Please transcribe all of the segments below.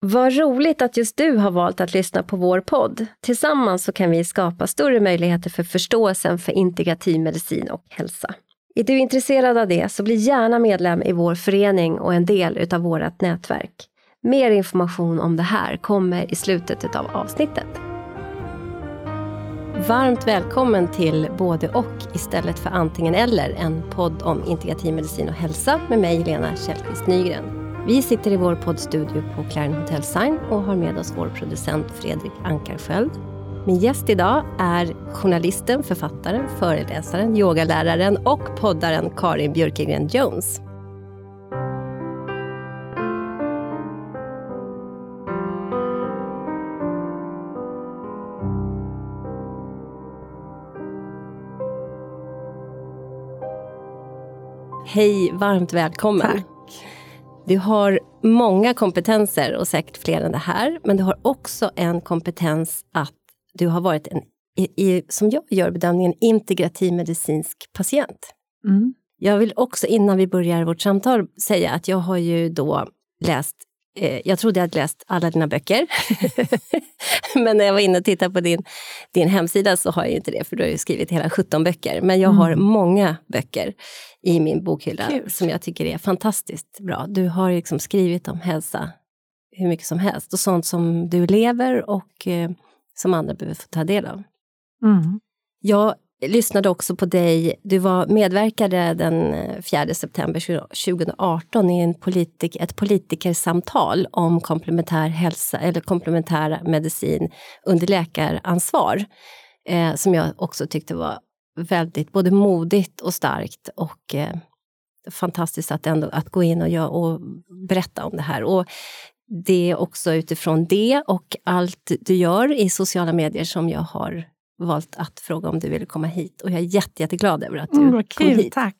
Vad roligt att just du har valt att lyssna på vår podd. Tillsammans så kan vi skapa större möjligheter för förståelsen för integrativ medicin och hälsa. Är du intresserad av det så bli gärna medlem i vår förening och en del utav vårt nätverk. Mer information om det här kommer i slutet av avsnittet. Varmt välkommen till Både och istället för antingen eller, en podd om integrativ medicin och hälsa med mig Lena Källqvist Nygren. Vi sitter i vår poddstudio på Clarin Hotel Sign och har med oss vår producent Fredrik Ankarsköld. Min gäst idag är journalisten, författaren, föreläsaren, yogaläraren och poddaren Karin Björkegren Jones. Hej, varmt välkommen. Tack. Du har många kompetenser och säkert fler än det här. Men du har också en kompetens att du har varit en, i, i, som jag gör bedömningen, integrativ medicinsk patient. Mm. Jag vill också innan vi börjar vårt samtal säga att jag har ju då läst eh, jag trodde jag hade läst alla dina böcker. Men när jag var inne och tittade på din, din hemsida så har jag inte det, för du har ju skrivit hela 17 böcker. Men jag har Mm. många böcker i min bokhylla Kul. som jag tycker är fantastiskt bra. Du har liksom skrivit om hälsa hur mycket som helst och sånt som du lever och eh, som andra behöver få ta del av. Mm. Jag lyssnade också på dig, du var medverkade den eh, 4 september 2018 i en politik, ett politikersamtal om komplementär hälsa eller komplementär medicin under läkaransvar. Eh, som jag också tyckte var väldigt både modigt och starkt och eh, fantastiskt att, ändå, att gå in och, gö- och berätta om det här. Och det är också utifrån det och allt du gör i sociala medier som jag har valt att fråga om du ville komma hit. Och jag är jätte, jätteglad över att du Mm, vad kom kul, hit. tack.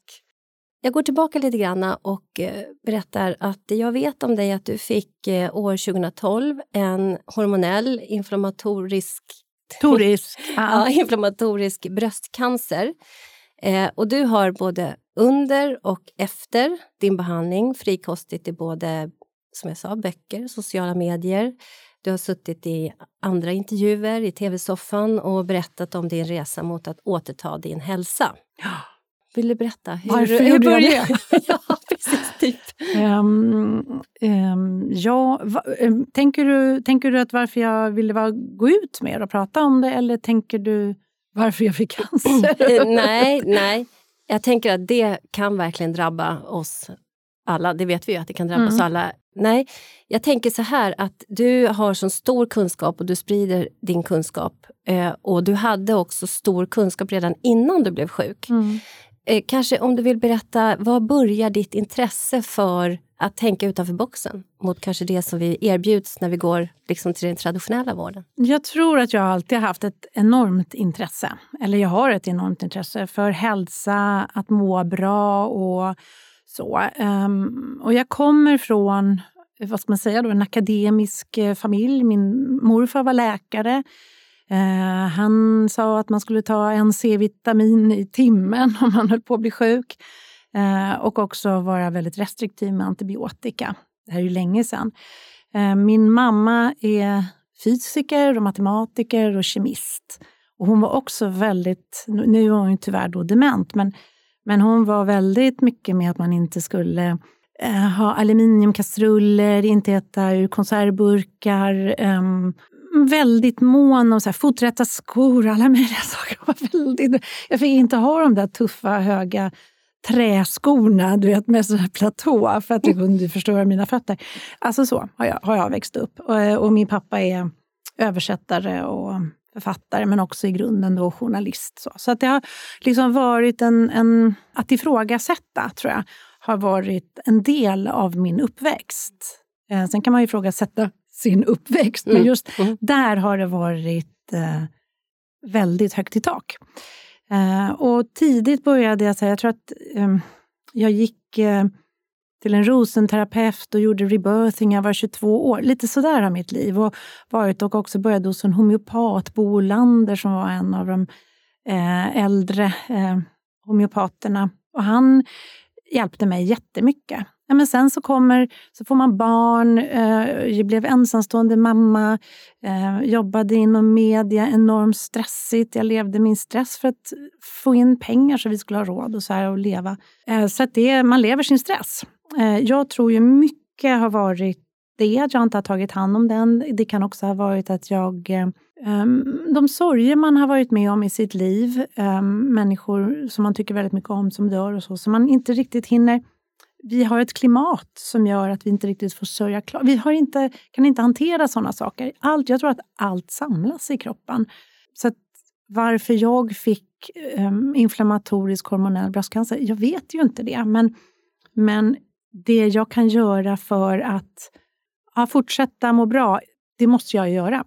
Jag går tillbaka lite grann och eh, berättar att jag vet om dig att du fick eh, år 2012 en hormonell inflammatorisk Torisk. ja, Ja. inflammatorisk bröstcancer. Eh, och du har både under och efter din behandling frikostigt i både, som jag sa, böcker, sociala medier. Du har suttit i andra intervjuer i tv-soffan och berättat om din resa mot att återta din hälsa. Vill du berätta? Hur, Varför hur gjorde jag det? ja. Typ. Ehm, ehm, ja, va, ehm, tänker, du, tänker du att varför jag ville vara, gå ut mer och prata om det eller tänker du varför jag fick cancer? Eh, nej, nej. Jag tänker att det kan verkligen drabba oss alla. Det vet vi ju att det kan drabba Mm. oss alla. Nej, jag tänker så här att du har så stor kunskap och du sprider din kunskap. Eh, och du hade också stor kunskap redan innan du blev sjuk. Mm. Eh, kanske om du vill berätta, vad börjar ditt intresse för att tänka utanför boxen mot kanske det som vi erbjuds när vi går liksom till den traditionella vården? Jag tror att jag alltid har haft ett enormt intresse, eller jag har ett enormt intresse för hälsa, att må bra och så. Ehm, och jag kommer från vad ska man säga då, en akademisk eh, familj. Min morfar var läkare. Eh, han sa att man skulle ta en C-vitamin i timmen om man höll på att bli sjuk. Eh, och också vara väldigt restriktiv med antibiotika. Det här är ju länge sedan. Eh, min mamma är fysiker, och matematiker och kemist. Och hon var också väldigt, nu är hon ju tyvärr då dement, men, men hon var väldigt mycket med att man inte skulle eh, ha aluminiumkastruller, inte äta ur konservburkar. Ehm, väldigt mån om så här, foträtta skor, alla möjliga saker. Var väldigt, jag fick inte ha de där tuffa, höga träskorna du vet, med sån här platå för att det kunde förstöra mina fötter. Alltså så har jag, har jag växt upp. Och, och min pappa är översättare och författare men också i grunden då journalist. Så, så att det har liksom varit en, en... Att ifrågasätta, tror jag, har varit en del av min uppväxt. Eh, sen kan man ju ifrågasätta sin uppväxt, men Mm, just mm. där har det varit eh, väldigt högt i tak. Eh, och tidigt började jag säga, jag tror att eh, jag gick eh, till en rosenterapeut och gjorde rebirthing. Jag var 22 år. Lite sådär har mitt liv och varit och också började hos en homeopat, Bo Olander, som var en av de eh, äldre eh, homeopaterna. Och han hjälpte mig jättemycket. Ja, men sen så, kommer, så får man barn, eh, jag blev ensamstående mamma, eh, jobbade inom media, enormt stressigt. Jag levde min stress för att få in pengar så vi skulle ha råd och så här att leva. Eh, så att det, man lever sin stress. Eh, jag tror ju mycket har varit det, att jag inte har tagit hand om den. Det kan också ha varit att jag eh, ehm, de sorger man har varit med om i sitt liv, ehm, människor som man tycker väldigt mycket om som dör och så, som man inte riktigt hinner vi har ett klimat som gör att vi inte riktigt får sörja klart. Vi har inte, kan inte hantera sådana saker. Allt, jag tror att allt samlas i kroppen. Så varför jag fick um, inflammatorisk hormonell bröstcancer, jag vet ju inte det. Men, men det jag kan göra för att ja, fortsätta må bra, det måste jag göra.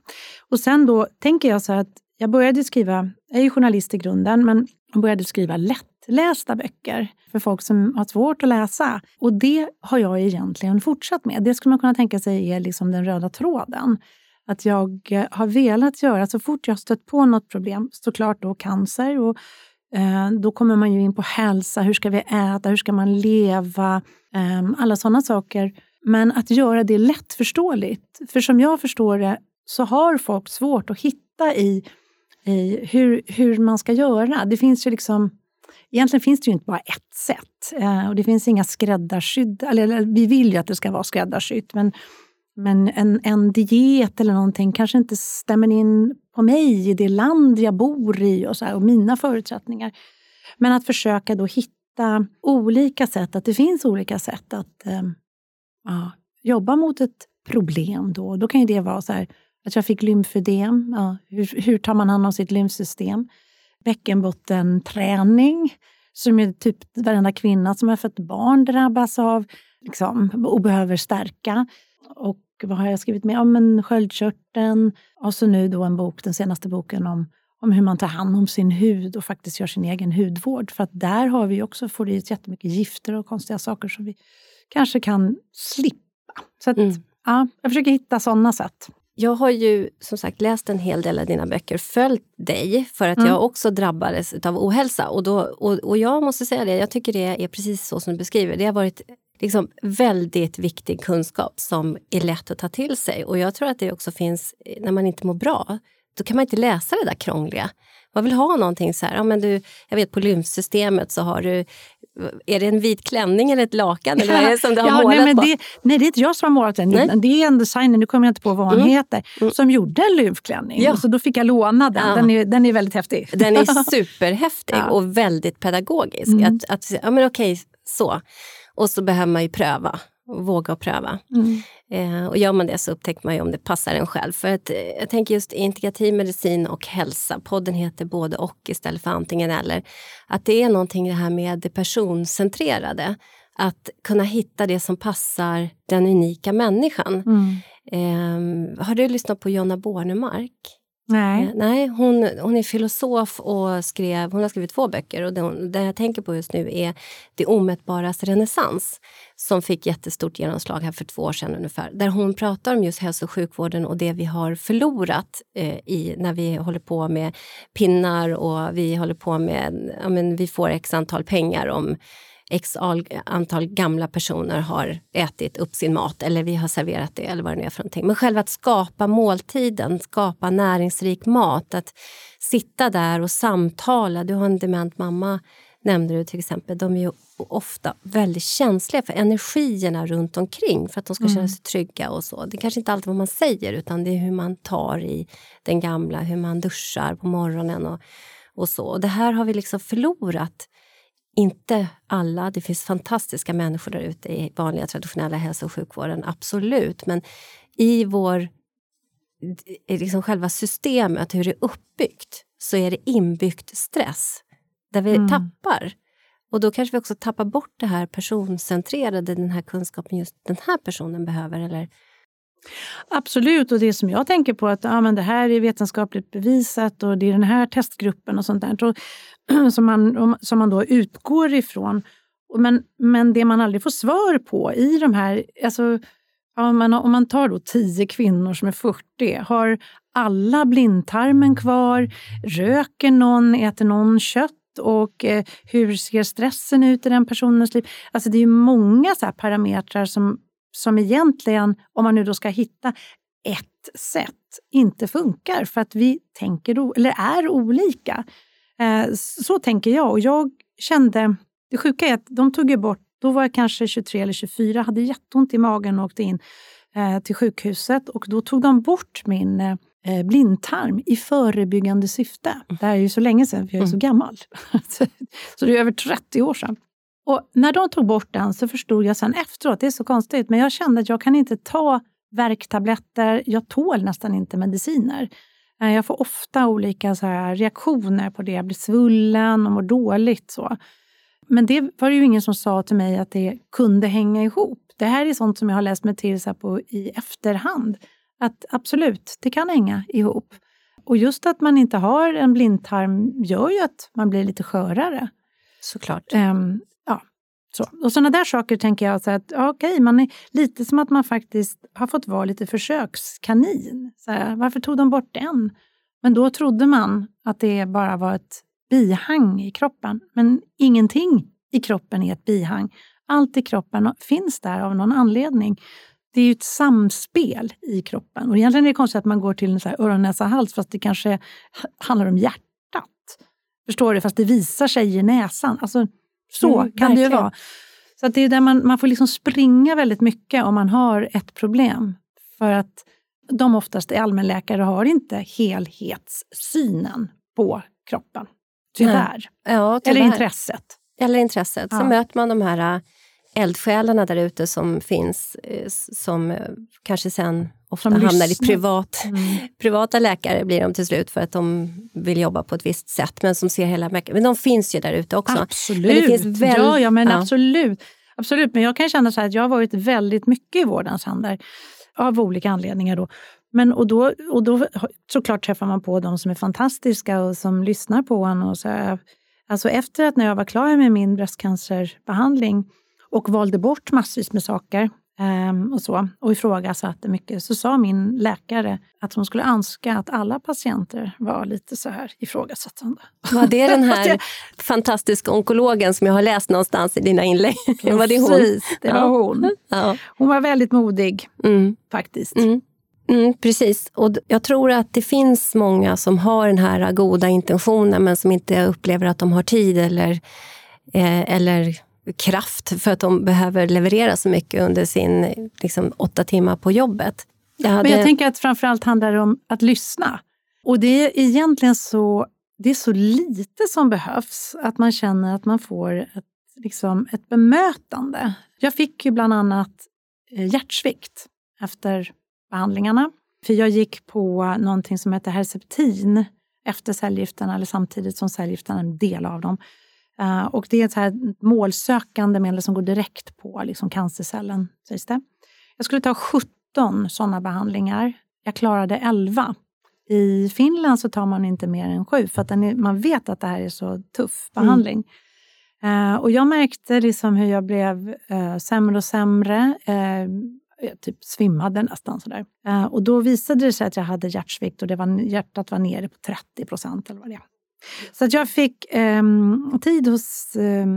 Och sen då tänker jag så här att jag började skriva, jag är ju journalist i grunden, men jag började skriva lätt lättlästa böcker för folk som har svårt att läsa. Och det har jag egentligen fortsatt med. Det skulle man kunna tänka sig är liksom den röda tråden. Att jag eh, har velat göra, så fort jag stött på något problem, såklart då cancer, och eh, då kommer man ju in på hälsa, hur ska vi äta, hur ska man leva, ehm, alla sådana saker. Men att göra det lättförståeligt. För som jag förstår det så har folk svårt att hitta i, i hur, hur man ska göra. Det finns ju liksom Egentligen finns det ju inte bara ett sätt. Eh, och det finns inga skräddarsydda... Eller, eller, vi vill ju att det ska vara skräddarsytt, men, men en, en diet eller någonting kanske inte stämmer in på mig, i det land jag bor i och, så här, och mina förutsättningar. Men att försöka då hitta olika sätt, att det finns olika sätt att eh, ja, jobba mot ett problem. Då, då kan ju det vara så här, att jag fick lymfödem. Ja, hur, hur tar man hand om sitt lymfsystem? Bäckenbottenträning, som ju typ varenda kvinna som har fött barn drabbas av liksom, och behöver stärka. Och vad har jag skrivit med? Ja, men sköldkörteln. Och så nu då en bok, den senaste boken om, om hur man tar hand om sin hud och faktiskt gör sin egen hudvård. För att där har vi också, får oss jättemycket gifter och konstiga saker som vi kanske kan slippa. Så att, mm. ja, jag försöker hitta sådana sätt. Jag har ju som sagt läst en hel del av dina böcker, följt dig för att mm. jag också drabbades av ohälsa. Och, då, och, och jag måste säga det, jag tycker det är precis så som du beskriver. Det har varit liksom väldigt viktig kunskap som är lätt att ta till sig. Och jag tror att det också finns, när man inte mår bra, då kan man inte läsa det där krångliga. Man vill ha någonting så här, ja, men du, jag vet på lymfsystemet så har du är det en vit klänning eller ett lakan? Eller vad är det som du har ja, målat nej, på? Det, nej, det är inte jag som har målat den. Nej. Det är en designer, nu kommer jag inte på vad hon mm. heter, mm. som gjorde en lymfklänning. Ja. Så då fick jag låna den. Ja. Den, är, den är väldigt häftig. Den är superhäftig ja. och väldigt pedagogisk. Mm. Att, att, ja, men okej, så. Och så behöver man ju pröva våga och pröva. Mm. Eh, och gör man det så upptäcker man ju om det passar en själv. För att, eh, jag tänker just integrativ medicin och hälsa, podden heter både och istället för antingen eller. Att det är någonting det här med det personcentrerade. Att kunna hitta det som passar den unika människan. Mm. Eh, har du lyssnat på Jonna Bornemark? Nej. Eh, nej hon, hon är filosof och skrev, hon har skrivit två böcker. och Det, det jag tänker på just nu är Det omätbaras renässans som fick jättestort genomslag här för två år sedan ungefär. Där hon pratar om just hälso och sjukvården och det vi har förlorat eh, i, när vi håller på med pinnar och vi håller på med, ja, men vi får x antal pengar om x antal gamla personer har ätit upp sin mat eller vi har serverat det eller vad det är för någonting. Men själva att skapa måltiden, skapa näringsrik mat, att sitta där och samtala. Du har en dement mamma nämnde du till exempel. De är ju ofta väldigt känsliga för energierna runt omkring för att de ska mm. känna sig trygga och så. Det är kanske inte alltid vad man säger utan det är hur man tar i den gamla, hur man duschar på morgonen och, och så. Och det här har vi liksom förlorat inte alla, det finns fantastiska människor där ute i vanliga traditionella hälso och sjukvården, absolut. Men i vår, liksom själva systemet, hur det är uppbyggt, så är det inbyggt stress där vi mm. tappar. Och då kanske vi också tappar bort det här personcentrerade, den här kunskapen just den här personen behöver. Eller Absolut, och det som jag tänker på att ja, men det här är vetenskapligt bevisat och det är den här testgruppen och sånt där som man, som man då utgår ifrån. Men, men det man aldrig får svar på i de här... Alltså, om, man, om man tar då tio kvinnor som är 40, har alla blindtarmen kvar? Röker någon? Äter någon kött? och eh, hur ser stressen ut i den personens liv? Alltså det är många så parametrar som, som egentligen, om man nu då ska hitta ett sätt, inte funkar för att vi tänker eller är olika. Eh, så tänker jag och jag kände, det sjuka är att de tog ju bort, då var jag kanske 23 eller 24, hade jätteont i magen och åkte in eh, till sjukhuset och då tog de bort min eh, blindtarm i förebyggande syfte. Det här är ju så länge sedan, för jag är så mm. gammal. så det är över 30 år sedan. Och när de tog bort den så förstod jag sen efteråt, det är så konstigt, men jag kände att jag kan inte ta värktabletter, jag tål nästan inte mediciner. Eh, jag får ofta olika så här reaktioner på det. Jag blir svullen och mår dåligt. Så. Men det var det ju ingen som sa till mig att det kunde hänga ihop. Det här är sånt som jag har läst mig till så på i efterhand. Att absolut, det kan hänga ihop. Och just att man inte har en blindtarm gör ju att man blir lite skörare. Såklart. Um, så. Och sådana där saker tänker jag så att okay, man är lite som att man faktiskt har fått vara lite försökskanin. Så här, varför tog de bort den? Men då trodde man att det bara var ett bihang i kroppen. Men ingenting i kroppen är ett bihang. Allt i kroppen finns där av någon anledning. Det är ju ett samspel i kroppen. Och egentligen är det konstigt att man går till en så här öron, näsa, hals fast det kanske handlar om hjärtat. Förstår du? Fast det visar sig i näsan. Alltså, så mm, kan verkligen. det ju vara. Så att det är där man, man får liksom springa väldigt mycket om man har ett problem. För att de oftast är allmänläkare har inte helhetssynen på kroppen. Tyvärr. Ja, tyvärr. Eller intresset. Eller intresset. Ja. Så möter man de här äh, eldsjälarna där ute som finns, äh, som äh, kanske sen ofta som hamnar lyssnar. i privat, mm. privata läkare blir de till slut för att de vill jobba på ett visst sätt. Men som ser hela Men de finns ju där ute också. Absolut. Väl... ja, ja, men ja. Absolut. absolut. Men jag kan känna så att jag har varit väldigt mycket i vårdens händer av olika anledningar. Då. Men, och, då, och då såklart träffar man på de som är fantastiska och som lyssnar på en. Och så, alltså efter att när jag var klar med min bröstcancerbehandling och valde bort massvis med saker um, och så och ifrågasatte mycket så sa min läkare att hon skulle önska att alla patienter var lite så här ifrågasättande. Var det den här fantastiska onkologen som jag har läst någonstans i dina inlägg? Precis, var det hon? det var hon. Ja. Hon var väldigt modig mm. faktiskt. Mm. Mm, precis. Och jag tror att det finns många som har den här goda intentionen men som inte upplever att de har tid eller, eh, eller kraft för att de behöver leverera så mycket under sin liksom, åtta timmar på jobbet. Jag hade... Men jag tänker att framförallt handlar det om att lyssna. Och det är egentligen så, det är så lite som behövs, att man känner att man får ett, liksom, ett bemötande. Jag fick ju bland annat eh, hjärtsvikt efter behandlingarna. För jag gick på någonting som heter Herceptin efter cellgifterna, eller samtidigt som cellgifterna, en del av dem. Uh, och det är ett här målsökande medel som går direkt på liksom cancercellen, sägs det. Jag skulle ta 17 sådana behandlingar. Jag klarade 11. I Finland så tar man inte mer än sju, för att är, man vet att det här är så tuff behandling. Mm. Uh, och jag märkte liksom hur jag blev uh, sämre och sämre. Jag typ svimmade nästan. Sådär. och då visade det sig att jag hade hjärtsvikt och det var, hjärtat var nere på 30 procent. Eller vad det är. Så att jag fick eh, tid hos, eh,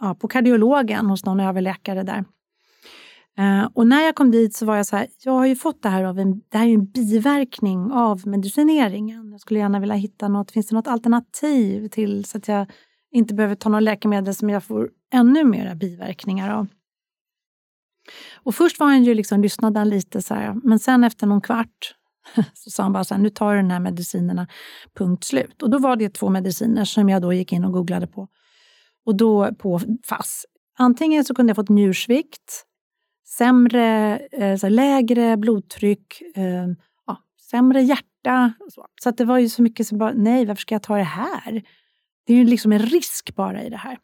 ja, på kardiologen hos någon överläkare där. Eh, och när jag kom dit så var jag så här, jag har ju fått det här av en, det här är en biverkning av medicineringen. Jag skulle gärna vilja hitta något, finns det något alternativ till så att jag inte behöver ta några läkemedel som jag får ännu mera biverkningar av. Och först var han ju liksom, lyssnade han lite så här, men sen efter någon kvart Så sa han bara så här, nu tar du den här medicinerna, punkt slut. Och då var det två mediciner som jag då gick in och googlade på. Och då på FASS. Antingen så kunde jag fått njursvikt, sämre, eh, lägre blodtryck, eh, ja, sämre hjärta. Så, så att det var ju så mycket som bara, nej, varför ska jag ta det här? Det är ju liksom en risk bara i det här.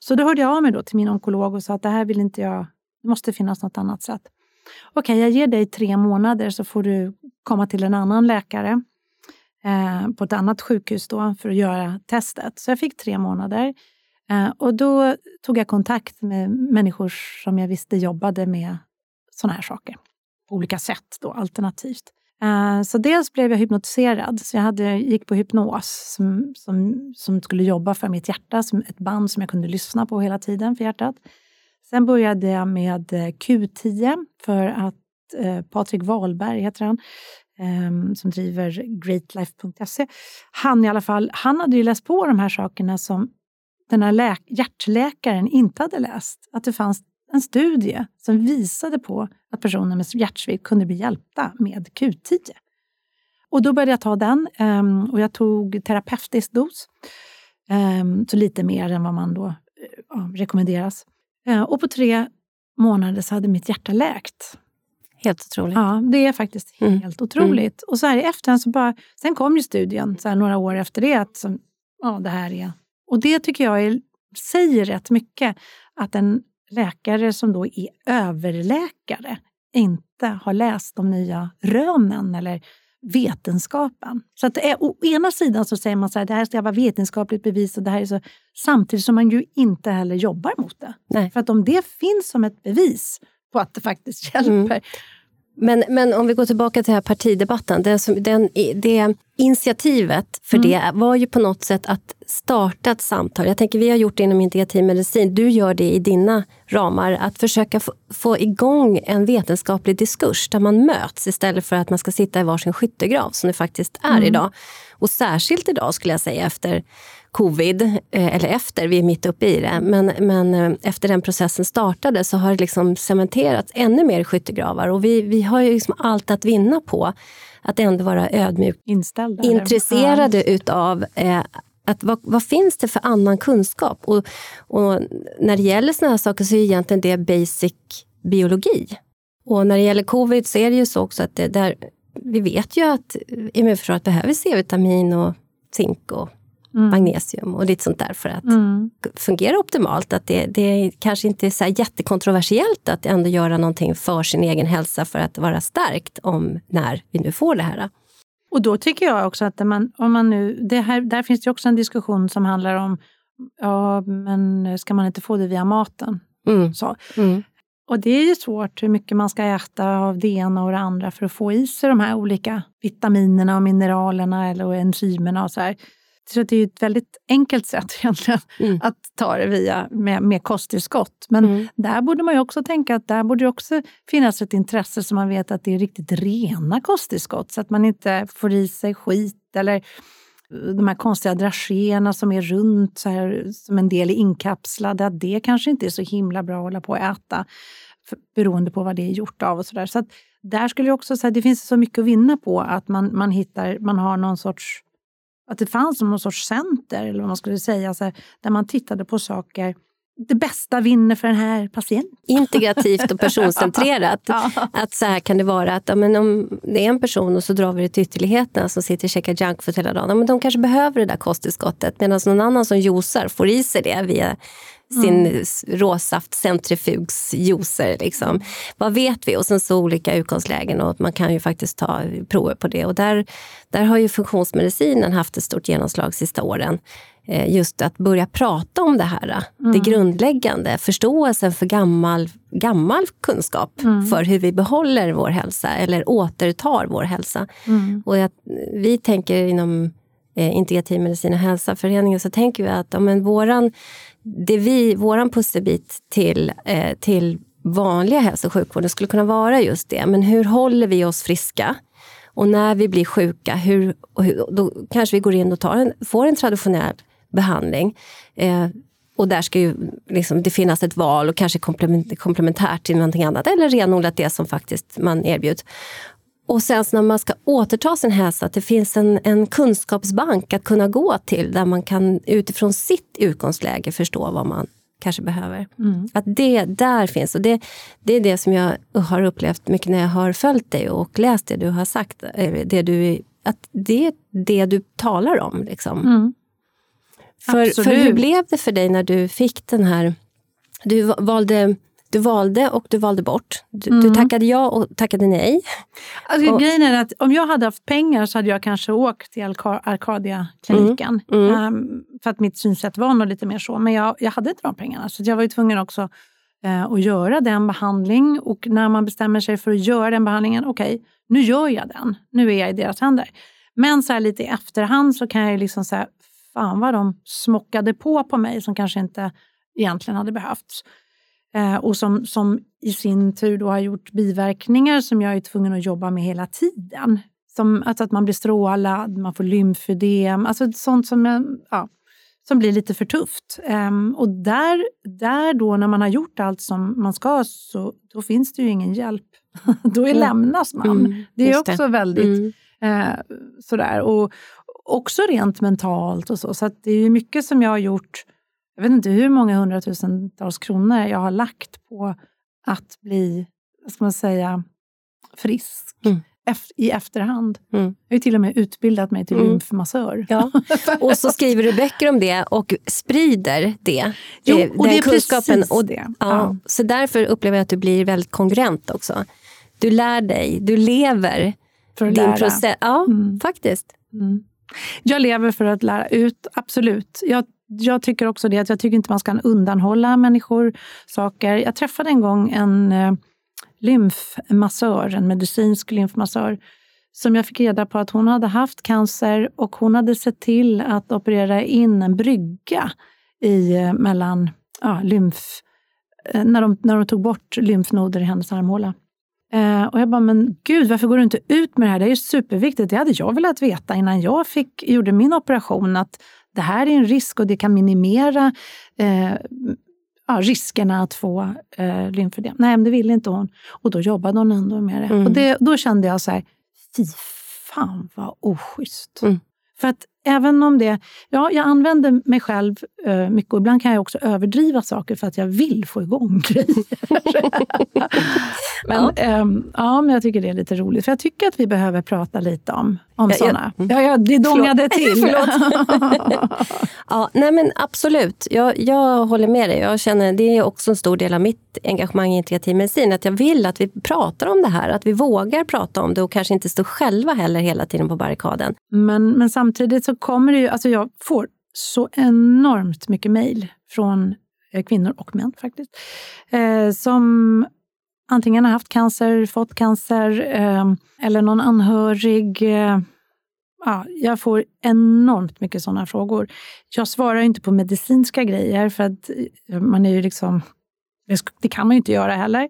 Så då hörde jag av mig då till min onkolog och sa att det här vill inte jag, det måste finnas något annat sätt. Okej, okay, jag ger dig tre månader så får du komma till en annan läkare eh, på ett annat sjukhus då för att göra testet. Så jag fick tre månader. Eh, och då tog jag kontakt med människor som jag visste jobbade med sådana här saker på olika sätt, då, alternativt. Eh, så dels blev jag hypnotiserad, så jag hade, gick på hypnos som, som, som skulle jobba för mitt hjärta, som ett band som jag kunde lyssna på hela tiden för hjärtat. Sen började jag med eh, Q10 för att eh, Patrik Wahlberg heter han, eh, som driver greatlife.se. Han i alla fall, han hade ju läst på de här sakerna som den här hjärtläkaren inte hade läst. Att det fanns en studie som visade på att personer med hjärtsvikt kunde bli hjälpta med Q10. Och då började jag ta den um, och jag tog terapeutisk dos. Um, så lite mer än vad man då uh, rekommenderas. Uh, och på tre månader så hade mitt hjärta läkt. Helt otroligt. Ja, det är faktiskt mm. helt otroligt. Mm. Och så här i efterhand så bara... Sen kom ju studien så här några år efter det att som, ja, det här är... Och det tycker jag är, säger rätt mycket. Att en läkare som då är överläkare inte har läst de nya rönen eller vetenskapen. Så att är, å ena sidan så säger man att det här ska vara vetenskapligt bevis och det här är så, samtidigt som man ju inte heller jobbar mot det. Nej. För att om det finns som ett bevis på att det faktiskt hjälper, mm. Men, men om vi går tillbaka till här partidebatten. Det, som, den, det initiativet för mm. det var ju på något sätt att starta ett samtal. Jag tänker vi har gjort det inom integrativ medicin. Du gör det i dina ramar. Att försöka få, få igång en vetenskaplig diskurs där man möts istället för att man ska sitta i varsin skyttegrav som det faktiskt är mm. idag. Och särskilt idag skulle jag säga efter covid, eh, eller efter, vi är mitt uppe i det, men, men eh, efter den processen startade så har det liksom cementerats ännu mer skyttegravar och vi, vi har ju liksom allt att vinna på att ändå vara ödmjukt Inställda, intresserade eller? utav eh, att vad, vad, finns det för annan kunskap? Och, och när det gäller såna här saker så är egentligen det basic biologi. Och när det gäller covid så är det ju så också att det där, vi vet ju att immunförsvaret behöver C-vitamin och zink och mm. magnesium och lite sånt där för att mm. fungera optimalt. Att det, det kanske inte är så jättekontroversiellt att ändå göra någonting för sin egen hälsa för att vara stärkt om när vi nu får det här. Och då tycker jag också att man, om man nu, det här, där finns det också en diskussion som handlar om, ja men ska man inte få det via maten? Mm. Så. Mm. Och det är ju svårt hur mycket man ska äta av det ena och det andra för att få i sig de här olika vitaminerna och mineralerna eller enzymerna och så här. Så det är ett väldigt enkelt sätt egentligen mm. att ta det via med, med kosttillskott. Men mm. där borde man ju också tänka att där borde också finnas ett intresse så man vet att det är riktigt rena kosttillskott så att man inte får i sig skit eller de här konstiga dragéerna som är runt så här, som en del är inkapslade, att det kanske inte är så himla bra att hålla på att äta för, beroende på vad det är gjort av och sådär. Så där skulle jag också säga det finns så mycket att vinna på att man, man hittar, man har någon sorts att det fanns någon sorts center, eller vad man skulle säga, så här, där man tittade på saker det bästa vinner för den här patienten. Integrativt och personcentrerat. ja. Att så här kan det vara att ja, men om det är en person och så drar vi det till ytterligheterna som sitter och käkar junkfood hela dagen. Ja, men de kanske behöver det där kosttillskottet medan någon annan som juicar får i sig det via sin mm. råsaftcentrifugsjuicer. Liksom. Vad vet vi? Och sen så olika utgångslägen och man kan ju faktiskt ta prover på det. Och där, där har ju funktionsmedicinen haft ett stort genomslag de sista åren. Eh, just att börja prata om det här, mm. det grundläggande, förståelsen för gammal, gammal kunskap mm. för hur vi behåller vår hälsa eller återtar vår hälsa. Mm. Och att vi tänker inom eh, integrativ medicin och hälsaföreningen så tänker vi att ja, men våran det vi, våran pusselbit till, eh, till vanliga hälso och sjukvården skulle kunna vara just det. Men hur håller vi oss friska? Och när vi blir sjuka, hur, hur då kanske vi går in och tar en, får en traditionell behandling. Eh, och där ska ju liksom, det finnas ett val och kanske komplement, komplementärt till någonting annat eller renodlat det som faktiskt man erbjuds. Och sen när man ska återta sin hälsa, att det finns en, en kunskapsbank att kunna gå till där man kan utifrån sitt utgångsläge förstå vad man kanske behöver. Mm. Att det där finns. Och det, det är det som jag har upplevt mycket när jag har följt dig och läst det du har sagt. Det du, att det är det du talar om. Liksom. Mm. För, för hur blev det för dig när du fick den här... Du valde du valde och du valde bort. Du, mm. du tackade ja och tackade nej. Alltså, och, grejen är att om jag hade haft pengar så hade jag kanske åkt till Arcadia-kliniken. Mm. Mm. Um, för att mitt synsätt var nog lite mer så. Men jag, jag hade inte de pengarna så jag var ju tvungen också eh, och göra den behandling. Och när man bestämmer sig för att göra den behandlingen, okej, okay, nu gör jag den. Nu är jag i deras händer. Men så lite i efterhand så kan jag liksom säga, fan vad de smockade på på mig som kanske inte egentligen hade behövts. Eh, och som, som i sin tur då har gjort biverkningar som jag är tvungen att jobba med hela tiden. Som, alltså att man blir strålad, man får lymfödem, alltså sånt som, ja, som blir lite för tufft. Um, och där, där då, när man har gjort allt som man ska, så då finns det ju ingen hjälp. då är lämnas man. Mm, det är också det. väldigt mm. eh, sådär. Och också rent mentalt och så. Så det är mycket som jag har gjort jag vet inte hur många hundratusentals kronor jag har lagt på att bli, vad ska man säga, frisk. Mm. i efterhand. Mm. Jag har till och med utbildat mig till mm. lymfmassör. Ja. Och så skriver du böcker om det och sprider det. Jo, eh, och den det är kunskapen. precis och, det. Ja. ja. Så därför upplever jag att du blir väldigt kongruent också. Du lär dig, du lever för att din lära. process. Ja, mm. faktiskt. Mm. Jag lever för att lära ut, absolut. Jag jag tycker också det, att jag tycker inte man ska undanhålla människor saker. Jag träffade en gång en eh, lymfmassör, en medicinsk lymfmassör, som jag fick reda på att hon hade haft cancer och hon hade sett till att operera in en brygga i, eh, mellan ja, lymf... Eh, när de, när de tog bort lymfnoder i hennes armhåla. Eh, och jag bara, men gud, varför går du inte ut med det här? Det är ju superviktigt. Det hade jag velat veta innan jag fick, gjorde min operation. Att det här är en risk och det kan minimera eh, ja, riskerna att få eh, lymfödem. Nej, men det ville inte hon. Och då jobbade hon ändå med det. Mm. Och det, då kände jag så här, fy fan vad oschysst. Mm. För att även om det... Ja, jag använder mig själv uh, mycket och ibland kan jag också överdriva saker för att jag vill få igång grejer. men, ja. Um, ja, men jag tycker det är lite roligt. För jag tycker att vi behöver prata lite om, om ja, sådana. Ja, mm. ja, ja, det dångade till. ja, nej men absolut. Jag, jag håller med dig. Jag känner, det är också en stor del av mitt engagemang i integrativ medicin. Att jag vill att vi pratar om det här. Att vi vågar prata om det och kanske inte står själva heller hela tiden på barrikaden. Men, men samtidigt så kommer det ju... Alltså jag får så enormt mycket mejl från eh, kvinnor och män faktiskt, eh, som antingen har haft cancer, fått cancer eh, eller någon anhörig. Eh, ja, jag får enormt mycket sådana frågor. Jag svarar inte på medicinska grejer för att eh, man är ju liksom... Det kan man ju inte göra heller.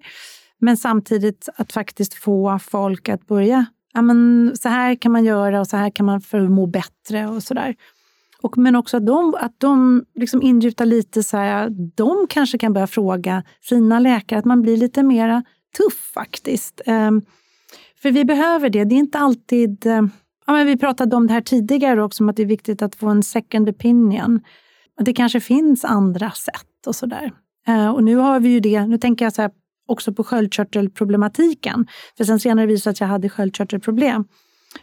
Men samtidigt att faktiskt få folk att börja ja, men så här kan man göra och så här kan man förmå bättre och sådär. Och, men också att de, att de liksom ingjuter lite så här, de kanske kan börja fråga sina läkare, att man blir lite mera tuff faktiskt. Um, för vi behöver det. Det är inte alltid... Uh, ja, men vi pratade om det här tidigare också, om att det är viktigt att få en second opinion. Och det kanske finns andra sätt och sådär. Uh, och nu har vi ju det, nu tänker jag så här, också på sköldkörtelproblematiken. För sen senare visade att jag hade sköldkörtelproblem.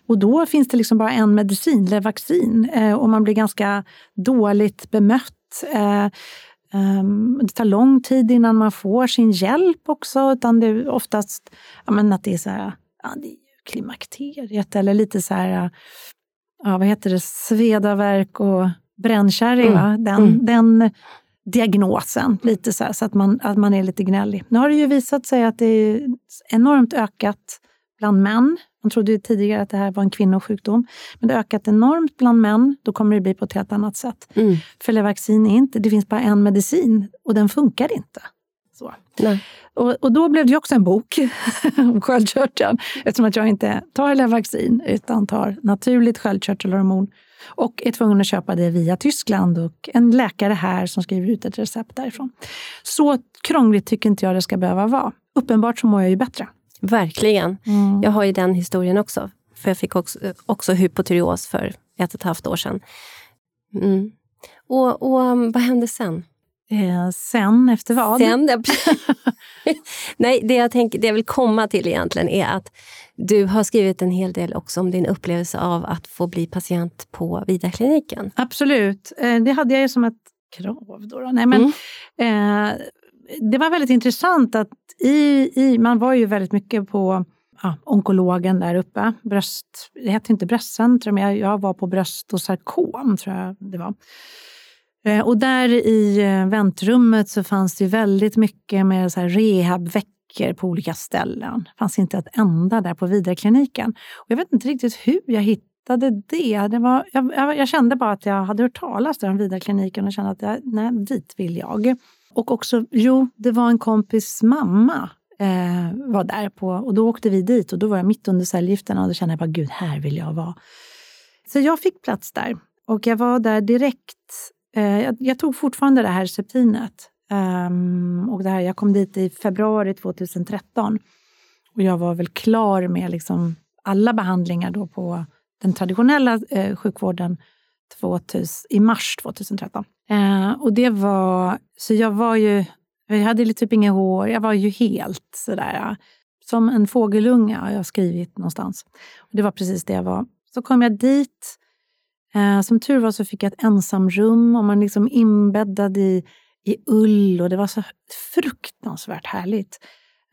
Och då finns det liksom bara en medicin, Levaxin, eh, och man blir ganska dåligt bemött. Eh, um, det tar lång tid innan man får sin hjälp också, utan det är oftast ja, men att det är så här, ja, det är klimakteriet eller lite så här, ja, vad heter det, svedaverk och brännkärring. Mm. Den, mm. den diagnosen, lite så, här, så att, man, att man är lite gnällig. Nu har det ju visat sig att det är enormt ökat bland män. Man trodde ju tidigare att det här var en kvinnosjukdom. Men det har ökat enormt bland män. Då kommer det bli på ett helt annat sätt. Mm. För Levaxin är inte, det finns bara en medicin och den funkar inte. Och, och, då blev det också en bok om sköldkörteln. Eftersom att jag inte tar Levaxin utan tar naturligt sköldkörtelhormon och är tvungen att köpa det via Tyskland och en läkare här som skriver ut ett recept därifrån. Så krångligt tycker inte jag det ska behöva vara. Uppenbart så mår jag ju bättre. Verkligen. Mm. Jag har ju den historien också. För jag fick också, också hypotyreos för ett och ett halvt år sedan. Mm. Och, och um, vad hände sen? Eh, sen, efter vad? Sen, Nej, det jag, tänker, det jag vill komma till egentligen är att du har skrivit en hel del också om din upplevelse av att få bli patient på Vidarkliniken. Absolut. Eh, det hade jag ju som ett krav. Då, då. Nej, men, mm. eh, det var väldigt intressant att i, i, man var ju väldigt mycket på ja, onkologen där uppe. Bröst, det hette inte bröstcentrum, jag, jag var på bröst och sarkom, tror jag det var. Eh, och där i eh, väntrummet så fanns det väldigt mycket med så här rehabveckor på olika ställen. Det fanns inte ett enda där på Vidarkliniken. Och jag vet inte riktigt hur jag hittade det. det var, jag, jag, jag kände bara att jag hade hört talas om Vidarkliniken och kände att jag, nej, dit vill jag. Och också, jo, det var en kompis mamma eh, var där på och då åkte vi dit och då var jag mitt under cellgifterna och då kände jag bara, gud, här vill jag vara. Så jag fick plats där och jag var där direkt Eh, jag, jag, tog fortfarande det här septinet. Um, och det här, jag kom dit i februari 2013. Och jag var väl klar med liksom alla behandlingar då på den traditionella eh, sjukvården 2000, i mars 2013. Eh, och det var, så jag var ju, jag hade typ inget hår, jag var ju helt sådär, som en fågelunga har jag skrivit någonstans. Och det var precis det jag var. Så kom jag dit Eh, som tur var så fick jag ett ensamrum och man liksom inbäddad i, i ull och det var så fruktansvärt härligt.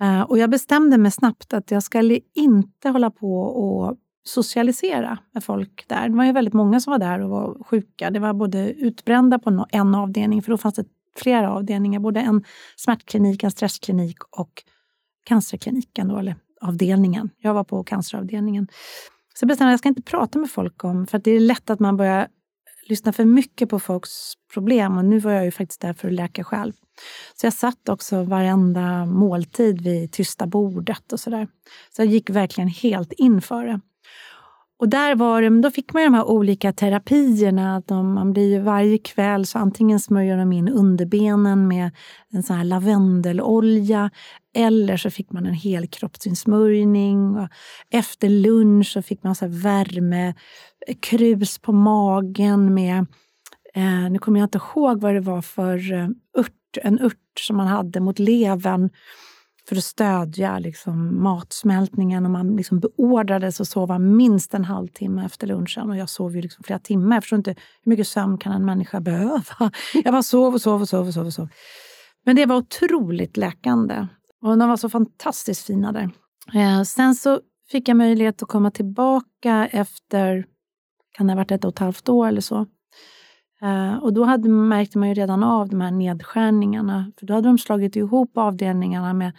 Eh, och jag bestämde mig snabbt att jag skulle inte hålla på och socialisera med folk där. Det var ju väldigt många som var där och var sjuka. Det var både utbrända på en avdelning, för då fanns det flera avdelningar. Både en smärtklinik, en stressklinik och cancerkliniken, då, eller avdelningen. Jag var på canceravdelningen. Så jag bestämde att jag ska inte prata med folk om, för det är lätt att man börjar lyssnar för mycket på folks problem och nu var jag ju faktiskt där för att läka själv. Så jag satt också varenda måltid vid tysta bordet och sådär. Så jag gick verkligen helt in för det. Och där var det, då fick man ju de här olika terapierna. De, man blir ju varje kväll så antingen smörjer de in underbenen med en sån här lavendelolja eller så fick man en helkroppsinsmörjning. Efter lunch så fick man så värme, krus på magen med, eh, nu kommer jag inte ihåg vad det var för eh, ört, en ört som man hade mot levern för att stödja liksom, matsmältningen. Och man liksom beordrades att sova minst en halvtimme efter lunchen. Och jag sov ju liksom flera timmar. Jag förstår inte hur mycket sömn kan en människa behöva? Jag bara sov och sov och sov och sov. Och sov. Men det var otroligt läkande. Och de var så fantastiskt fina där. Eh, sen så fick jag möjlighet att komma tillbaka efter, kan det ha varit ett och ett halvt år eller så. Eh, och då hade, märkte man ju redan av de här nedskärningarna. För då hade de slagit ihop avdelningarna med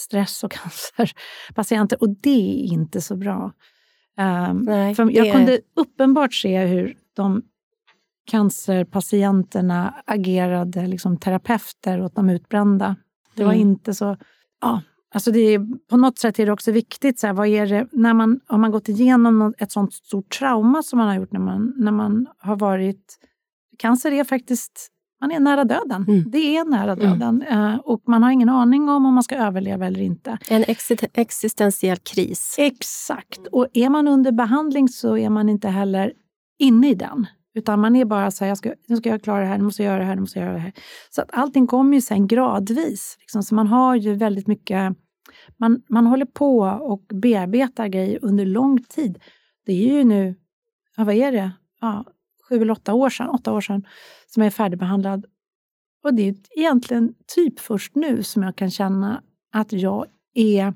stress och cancerpatienter. Och det är inte så bra. Um, Nej, för jag kunde uppenbart se hur de cancerpatienterna agerade liksom terapeuter åt de utbrända. Det var mm. inte så... Ja, alltså det är, på något sätt är det också viktigt, så här, vad är det, när man har man gått igenom ett sånt stort trauma som man har gjort när man, när man har varit... Cancer är faktiskt man är nära döden. Mm. Det är nära mm. döden. Mm. och man har ingen aning om om man ska överleva eller inte. En existentiell kris. Exakt. Och är man under behandling så är man inte heller inne i den. Utan man är bara så här, jag ska, nu ska jag klara det här, nu måste jag göra det här, nu måste jag göra det här. Så att allting kommer ju sen gradvis. Liksom. Så man har ju väldigt mycket... Man, man håller på och bearbetar grejer under lång tid. Det är ju nu, ja, vad är det? Ja, sju eller åtta år sedan, åtta år sedan som jag är färdigbehandlad. Och det är egentligen typ först nu som jag kan känna att jag är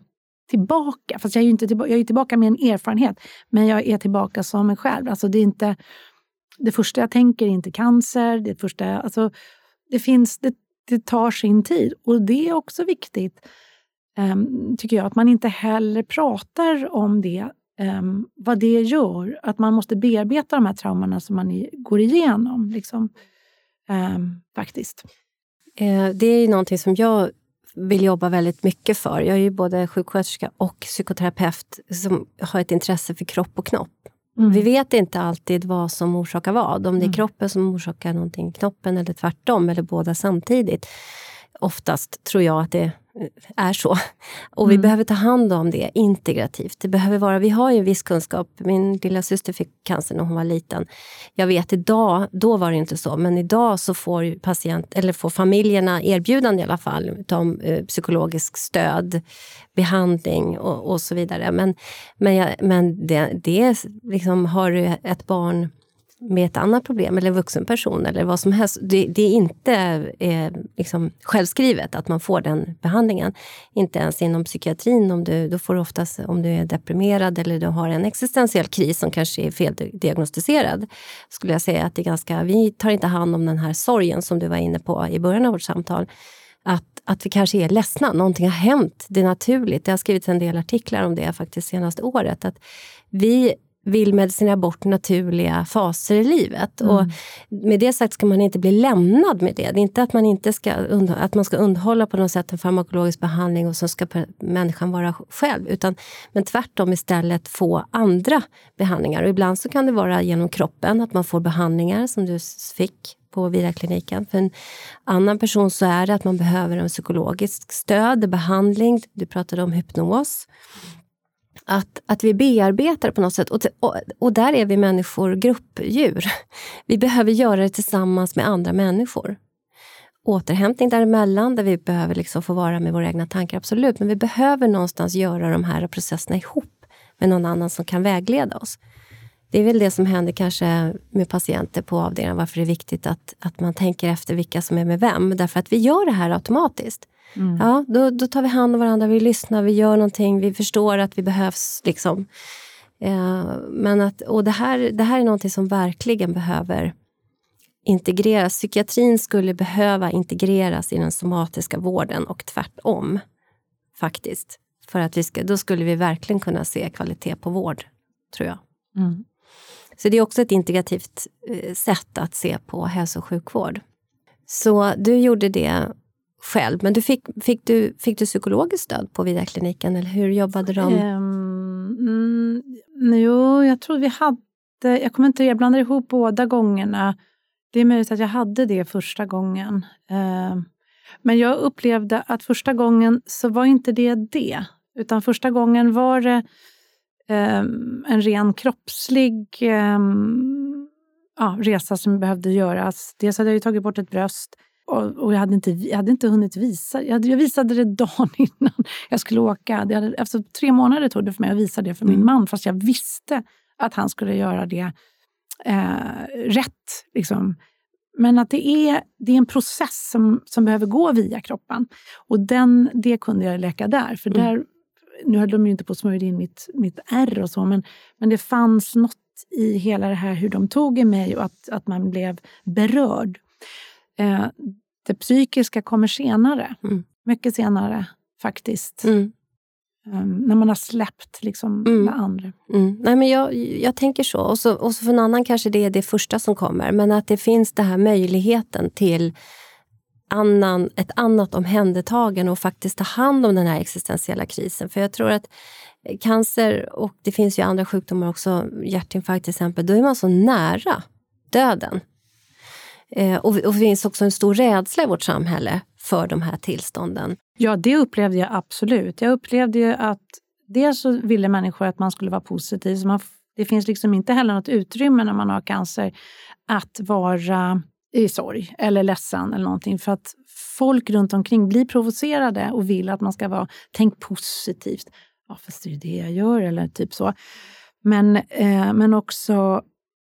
tillbaka. Fast jag är, inte tillbaka, jag är tillbaka med en erfarenhet, men jag är tillbaka som mig själv. Alltså det, är inte, det första jag tänker är inte cancer. Det, första, alltså det, finns, det, det tar sin tid. Och det är också viktigt, um, tycker jag, att man inte heller pratar om det um, vad det gör. Att man måste bearbeta de här traumorna som man i, går igenom. Liksom, um, faktiskt. Eh, det är ju någonting som jag vill jobba väldigt mycket för. Jag är ju både sjuksköterska och psykoterapeut som har ett intresse för kropp och knopp. Mm. Vi vet inte alltid vad som orsakar vad. Om det är mm. kroppen som orsakar någonting, knoppen eller tvärtom, eller båda samtidigt. Oftast tror jag att det är så. Och vi mm. behöver ta hand om det integrativt. Det behöver vara, vi har ju en viss kunskap. Min lilla syster fick cancer när hon var liten. Jag vet idag, då var det inte så, men idag så får, patient, eller får familjerna erbjudande i alla fall om eh, psykologisk stöd, behandling och, och så vidare. Men, men, jag, men det, det liksom, har du ett barn med ett annat problem, eller en vuxen person, eller vad som helst. Det, det är inte eh, liksom självskrivet att man får den behandlingen. Inte ens inom psykiatrin. Om du, då får du oftast, om du är deprimerad eller du har en existentiell kris som kanske är feldiagnostiserad, skulle jag säga att det är ganska... Vi tar inte hand om den här sorgen som du var inne på i början av vårt samtal. Att, att vi kanske är ledsna, någonting har hänt, det är naturligt. Det har skrivits en del artiklar om det faktiskt senaste året. Att vi vill medicinera bort naturliga faser i livet. Mm. Och med det sagt ska man inte bli lämnad med det. Det är inte att man, inte ska, att man ska underhålla på något sätt en farmakologisk behandling och så ska människan vara själv. Utan, men tvärtom istället få andra behandlingar. Och ibland så kan det vara genom kroppen, att man får behandlingar som du fick på Virakliniken. För en annan person så är det att man behöver en psykologisk stöd, behandling. Du pratade om hypnos att, att vi bearbetar på något sätt. Och, och, och, där är vi människor gruppdjur. Vi behöver göra det tillsammans med andra människor. Återhämtning däremellan, där vi behöver liksom få vara med våra egna tankar, absolut. Men vi behöver någonstans göra de här processerna ihop med någon annan som kan vägleda oss. Det är väl det som händer kanske med patienter på avdelningen, varför det är viktigt att, att man tänker efter vilka som är med vem. Därför att vi gör det här automatiskt. Mm. Ja, då, då tar vi hand om varandra, vi lyssnar, vi gör någonting, vi förstår att vi behövs. Liksom. Eh, men att, och det, här, det här är någonting som verkligen behöver integreras. Psykiatrin skulle behöva integreras i den somatiska vården och tvärtom. Faktiskt. För att vi ska, då skulle vi verkligen kunna se kvalitet på vård, tror jag. Mm. Så det är också ett integrativt eh, sätt att se på hälso och sjukvård. Så du gjorde det själv. Men du fick, fick, du, fick du psykologiskt stöd på Vidarkliniken eller hur jobbade de? Um, mm, jo, jag tror vi hade... Jag kommer inte jag blandar ihop båda gångerna. Det är möjligt att jag hade det första gången. Uh, men jag upplevde att första gången så var inte det det. Utan första gången var det um, en ren kroppslig um, ja, resa som behövde göras. Dels hade jag tagit bort ett bröst och, och, jag, hade inte, jag hade inte hunnit visa. Jag, jag visade det dagen innan jag skulle åka. Det hade, efter tre månader tog det för mig att visa det för min mm. man, fast jag visste att han skulle göra det eh, rätt. Liksom. Men att det är, det är en process som, som behöver gå via kroppen. Och den, det kunde jag läka där. För mm. där nu höll de ju inte på att smörja in mitt, mitt ärr och så, men, men det fanns något i hela det här hur de tog i mig och att, att man blev berörd. Eh, det psykiska kommer senare. Mm. Mycket senare faktiskt. Mm. Um, när man har släppt liksom, mm. med andra. Mm. Nej, men jag, jag tänker så. Och, så. och så för en annan kanske det är det första som kommer. Men att det finns den här möjligheten till annan, ett annat omhändertagande och faktiskt ta hand om den här existentiella krisen. För jag tror att cancer, och det finns ju andra sjukdomar också, hjärtinfarkt till exempel, då är man så nära döden. Eh, och, och det finns också en stor rädsla i vårt samhälle för de här tillstånden. Ja, det upplevde jag absolut. Jag upplevde ju att dels så ville människor att man skulle vara positiv. Så man, det finns liksom inte heller något utrymme när man har cancer att vara i sorg eller ledsen eller någonting. För att folk runt omkring blir provocerade och vill att man ska vara, tänk positivt. Ja, fast det är ju det jag gör, eller typ så. Men, eh, men också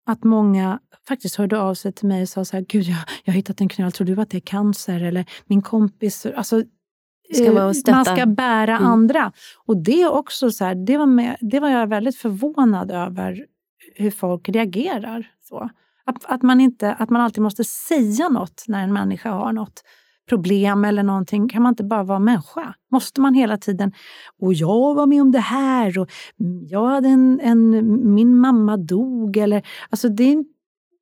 att många faktiskt hörde av sig till mig och sa så här, gud jag, jag har hittat en knöl, tror du att det är cancer? Eller min kompis, alltså ska eh, man ska bära mm. andra. Och det också så här, det var, med, det var jag väldigt förvånad över hur folk reagerar. Så. Att, att, man inte, att man alltid måste säga något när en människa har något problem eller någonting. Kan man inte bara vara människa? Måste man hela tiden... Och jag var med om det här och jag hade en, en min mamma dog. Eller, alltså det,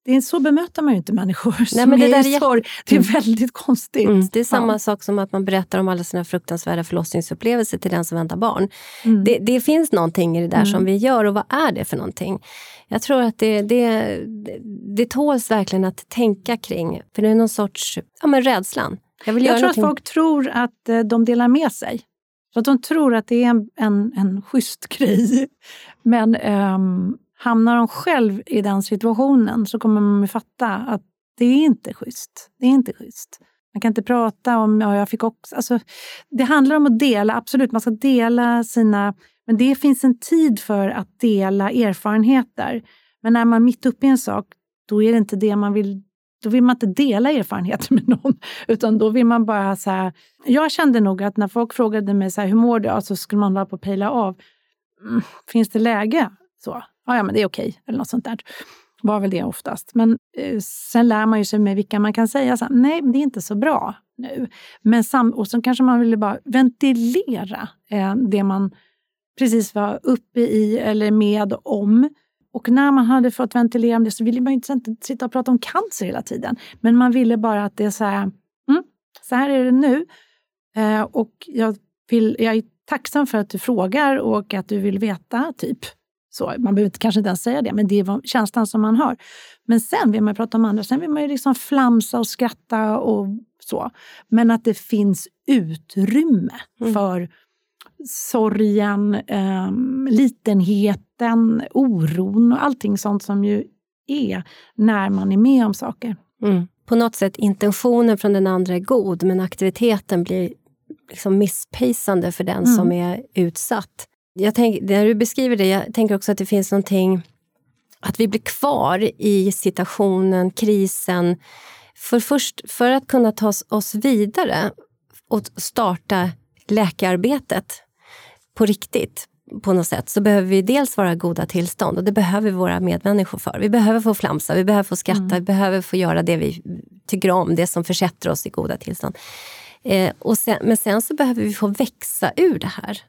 det är, så bemöter man ju inte människor Nej, som men det är i sorg. Det är väldigt konstigt. Mm, det är samma ja. sak som att man berättar om alla sina fruktansvärda förlossningsupplevelser till den som väntar barn. Mm. Det, det, finns någonting i det där mm. som vi gör och vad är det för någonting? Jag tror att det, det, det tåls verkligen att tänka kring. För det är någon sorts ja, men rädslan. Jag, vill jag tror någonting. att folk tror att eh, de delar med sig. Så att de tror att det är en, en, en schysst grej. Men um, hamnar de själv i den situationen så kommer man fatta att det är inte schysst. Det är inte schysst. Man kan inte prata om, ja, jag fick också... Alltså, det handlar om att dela, absolut, man ska dela sina... Men det finns en tid för att dela erfarenheter. Men när man är mitt uppe i en sak, då är det inte det man vill då vill man inte dela erfarenheter med någon, utan då vill man bara så här, Jag kände nog att när folk frågade mig så här, hur mår du? Alltså skulle man vara på pejla av. Mm, finns det läge? Så, ja, ja men det är okej, eller något sånt där. Var väl det oftast. Men eh, sen lär man ju sig med vilka man kan säga så här, nej, det är inte så bra nu. Men sam och så kanske man ville bara ventilera eh, det man precis var uppe i eller med om. Och när man hade fått ventilera om det så ville man ju inte sitta och prata om cancer hela tiden. Men man ville bara att det är så här, mm, så här är det nu. Eh, och jag, vill, jag är tacksam för att du frågar och att du vill veta, typ. Så, man behöver kanske inte ens säga det, men det är känslan som man har. Men sen vill man prata om andra, sen vill man ju liksom flamsa och skratta och så. Men att det finns utrymme mm. för sorgen, eh, litenheten, oron och allting sånt som ju är när man är med om saker. Mm. På något sätt intentionen från den andra är god men aktiviteten blir liksom misspejsande för den mm. som är utsatt. Jag tänk, när du beskriver det, jag tänker också att det finns någonting att vi blir kvar i situationen, krisen. För först, för att kunna ta oss vidare och starta läkararbetet på riktigt på något sätt så behöver vi dels vara goda tillstånd och det behöver våra medmänniskor för. Vi behöver få flamsa, vi behöver få skratta, mm. vi behöver få göra det vi tycker om, det som försätter oss i goda tillstånd. Eh, och sen, men sen så behöver vi få växa ur det här.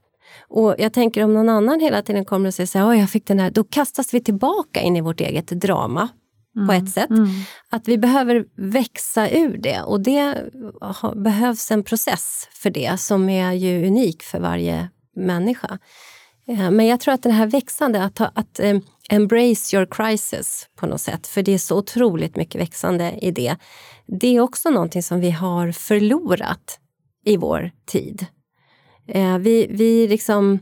Och jag tänker om någon annan hela tiden kommer och säger så här, jag fick den här, då kastas vi tillbaka in i vårt eget drama mm. på ett sätt. Mm. Att vi behöver växa ur det och det behövs en process för det som är ju unik för varje människa. Eh, men jag tror att det här växande, att, att um, embrace your crisis på något sätt, för det är så otroligt mycket växande i det. Det är också någonting som vi har förlorat i vår tid. Eh, vi, vi, liksom,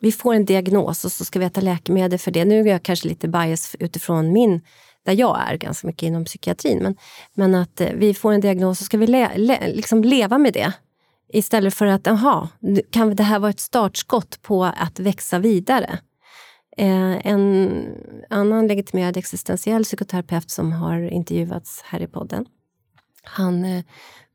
vi får en diagnos och så ska vi äta läkemedel för det. Nu är jag kanske lite bias utifrån min där jag är ganska mycket inom psykiatrin. Men, men att eh, vi får en diagnos och ska vi le, le, liksom leva med det Istället för att, aha, kan det här vara ett startskott på att växa vidare? Eh, en annan legitimerad existentiell psykoterapeut som har intervjuats här i podden, han eh,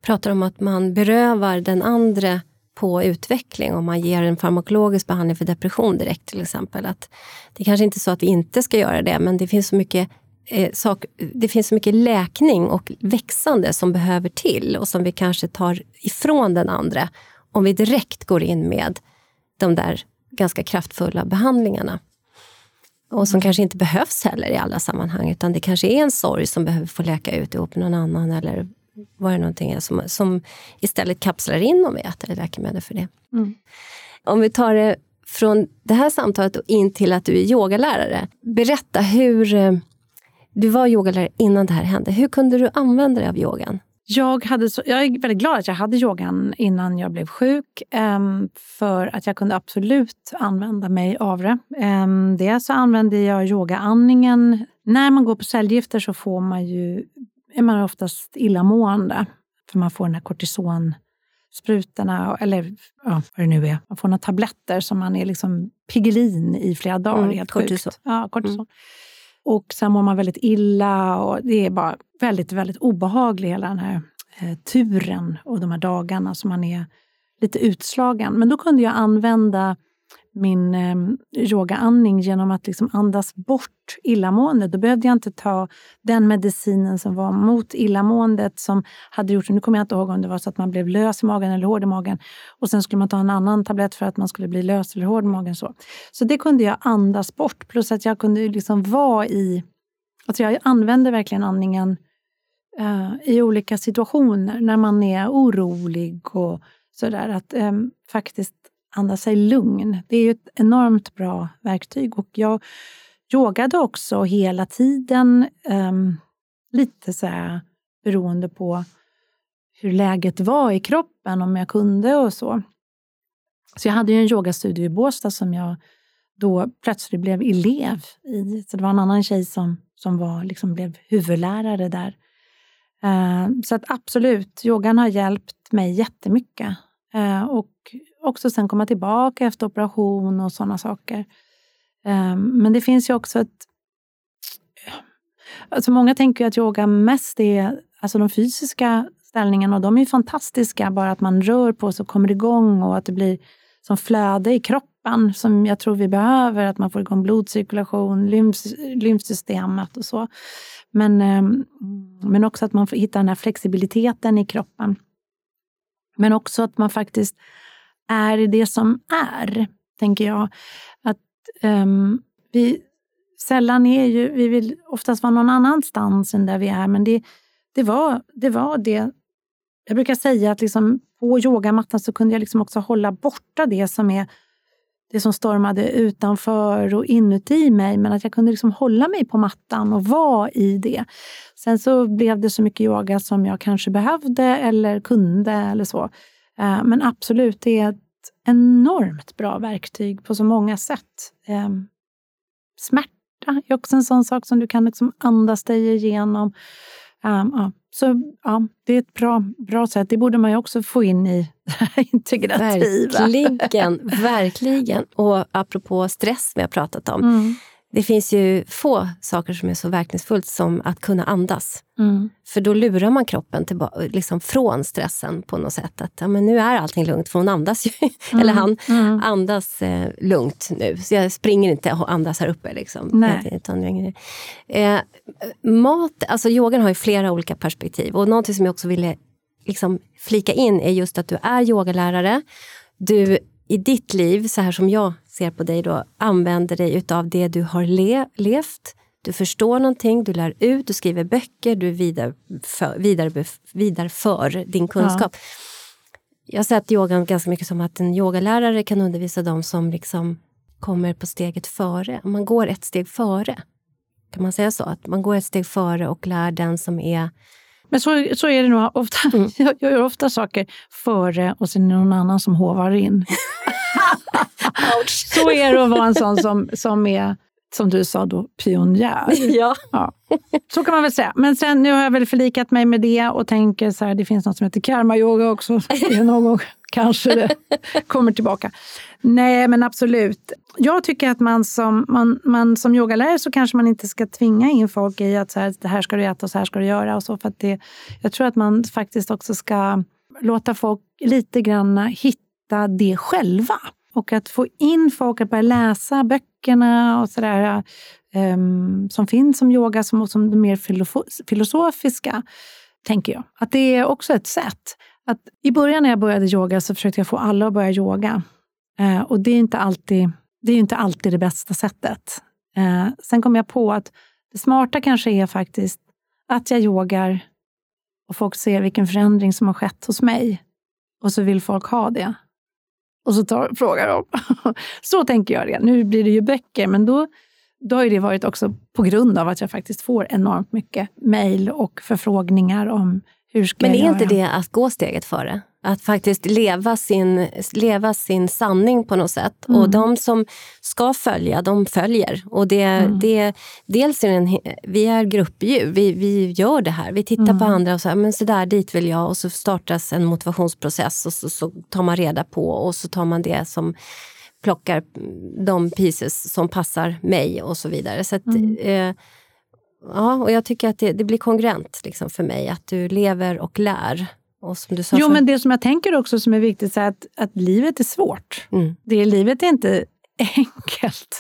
pratar om att man berövar den andra på utveckling om man ger en farmakologisk behandling för depression direkt till exempel. Att det är kanske inte är så att vi inte ska göra det, men det finns så mycket eh, sak, det finns så mycket läkning och växande som behöver till och som vi kanske tar ifrån den andra om vi direkt går in med de där ganska kraftfulla behandlingarna. Och som kanske inte behövs heller i alla sammanhang, utan det kanske är en sorg som behöver få läka ut ihop med någon annan eller vad det någonting som, som istället kapslar in om vi äter läkemedel för det. Mm. Om vi tar det från det här samtalet och in till att du är yogalärare. Berätta hur eh, du var yogalärare innan det här hände. Hur kunde du använda dig av yogan? Jag, hade så, jag är väldigt glad att jag hade yogan innan jag blev sjuk. Um, för att jag kunde absolut använda mig av det. Um, dels så använde jag yogaandningen. När man går på cellgifter så får man ju, är man oftast illamående. För man får den här kortisonsprutorna, eller ja, vad det nu är. Man får några tabletter som man är liksom Piggelin i flera dagar. Mm, helt kortison. Sjukt. Ja, kortison. Mm. Och sen mår man väldigt illa och det är bara väldigt, väldigt obehagligt hela den här eh, turen och de här dagarna som man är lite utslagen. Men då kunde jag använda min eh, yogaandning genom att liksom andas bort illamåendet. Då behövde jag inte ta den medicinen som var mot illamåendet som hade gjort, nu kommer jag inte ihåg om det var så att man blev lös i magen eller hård i magen och sen skulle man ta en annan tablett för att man skulle bli lös eller hård i magen. Så, så det kunde jag andas bort plus att jag kunde liksom vara i... Alltså jag använde verkligen andningen eh, i olika situationer när man är orolig och sådär. Att eh, faktiskt andas sig lugn. Det är ju ett enormt bra verktyg. Och jag yogade också hela tiden, um, lite så här, beroende på hur läget var i kroppen, om jag kunde och så. Så jag hade ju en yogastudio i Båstad som jag då plötsligt blev elev i. Så det var en annan tjej som, som var, liksom blev huvudlärare där. Uh, så att absolut, yogan har hjälpt mig jättemycket. Uh, och också sen komma tillbaka efter operation och sådana saker. Ehm, men det finns ju också ett... Alltså många tänker att yoga mest är alltså de fysiska ställningarna och de är fantastiska. Bara att man rör på sig och kommer igång och att det blir som flöde i kroppen som jag tror vi behöver. Att man får igång blodcirkulation, lymf, lymfsystemet och så. Men, ehm, men också att man får hitta den här flexibiliteten i kroppen. Men också att man faktiskt är det som är, tänker jag. Att um, vi sällan är ju, vi vill oftast vara någon annanstans än där vi är, men det, det, var, det var det. Jag brukar säga att liksom, på yogamattan så kunde jag liksom också hålla borta det som är det som stormade utanför och inuti mig, men att jag kunde liksom hålla mig på mattan och vara i det. Sen så blev det så mycket yoga som jag kanske behövde eller kunde eller så. Eh, men absolut, det är ett enormt bra verktyg på så många sätt. Ehm, smärta är också en sån sak som du kan liksom andas dig igenom. Ja. Så ja, det är ett bra, bra sätt. Det borde man ju också få in i det integrativa. Verkligen, verkligen. Och apropå stress vi har pratat om. Mm. Det finns ju få saker som är så verkningsfullt som att kunna andas. Mm. För då lurar man kroppen tillbaka, liksom från stressen på något sätt. Att ja, men nu är allting lugnt, för hon andas ju. Mm. Eller han mm. andas eh, lugnt nu. Så jag springer inte och andas här uppe. Liksom. Nej. Utan, eh, mat, alltså yogan har ju flera olika perspektiv. Och någonting som jag också ville liksom, flika in är just att du är yogalärare. Du i ditt liv, så här som jag ser på dig då, använder dig utav det du har le levt. Du förstår någonting, du lär ut, du skriver böcker, du vidareför vidare, vidare din kunskap. Ja. Jag har sett yogan ganska mycket som att en yogalärare kan undervisa dem som liksom kommer på steget före. Man går ett steg före. Kan man säga så? Att man går ett steg före och lär den som är men så, så är det nog ofta. Mm. Jag, jag gör ofta saker före och sen är det någon annan som hovar in. så är det att vara en sån som, som är, som du sa då, pionjär. Ja. ja. Så kan man väl säga. Men sen nu har jag väl förlikat mig med det och tänker så här, det finns något som heter karma-yoga också. Någon gång kanske det kommer tillbaka. Nej, men absolut. Jag tycker att man som, man, man som yogalärare så kanske man inte ska tvinga in folk i att så här, det här ska du äta och så här ska du göra. Och så, för att det, jag tror att man faktiskt också ska låta folk lite grann hitta det själva. Och att få in folk att börja läsa böckerna och sådär um, som finns om yoga, som, som det mer filosofiska, tänker jag. Att det är också ett sätt. Att I början när jag började yoga så försökte jag få alla att börja yoga. Uh, och det är inte alltid det, är inte alltid det bästa sättet. Uh, sen kom jag på att det smarta kanske är faktiskt att jag yogar och folk ser vilken förändring som har skett hos mig. Och så vill folk ha det. Och så tar, frågar de. så tänker jag det. Nu blir det ju böcker, men då, då har det varit också på grund av att jag faktiskt får enormt mycket mejl och förfrågningar om men är inte det att gå steget före? Att faktiskt leva sin, leva sin sanning på något sätt. Mm. Och de som ska följa, de följer. Och det, mm. det, dels är en, vi är gruppdjur, vi, vi gör det här. Vi tittar mm. på andra och säger men så där dit vill jag. Och så startas en motivationsprocess och så, så tar man reda på och så tar man det som plockar de pieces som passar mig och så vidare. Så att, mm. eh, ja, och jag tycker att det, det blir kongruent liksom, för mig att du lever och lär. Och som du sa jo, för... men det som jag tänker också som är viktigt är att, att livet är svårt. Mm. Det, livet är inte enkelt.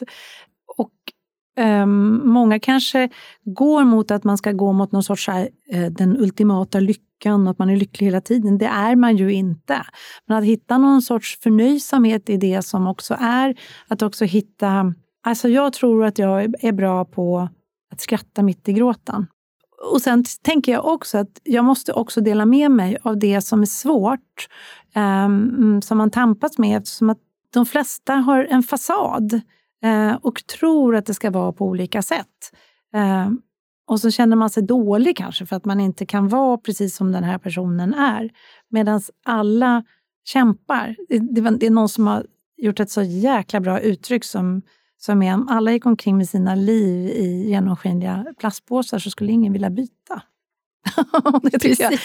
Och um, många kanske går mot att man ska gå mot någon sorts här, uh, den ultimata lyckan, att man är lycklig hela tiden. Det är man ju inte. Men att hitta någon sorts förnöjsamhet i det som också är, att också hitta... Alltså jag tror att jag är bra på att skratta mitt i gråten. Och sen tänker jag också att jag måste också dela med mig av det som är svårt, um, som man tampas med eftersom att de flesta har en fasad uh, och tror att det ska vara på olika sätt. Uh, och så känner man sig dålig kanske för att man inte kan vara precis som den här personen är. Medan alla kämpar. Det, det, det är någon som har gjort ett så jäkla bra uttryck som som är om alla gick omkring med sina liv i genomskinliga plastpåsar så skulle ingen vilja byta. precis jag.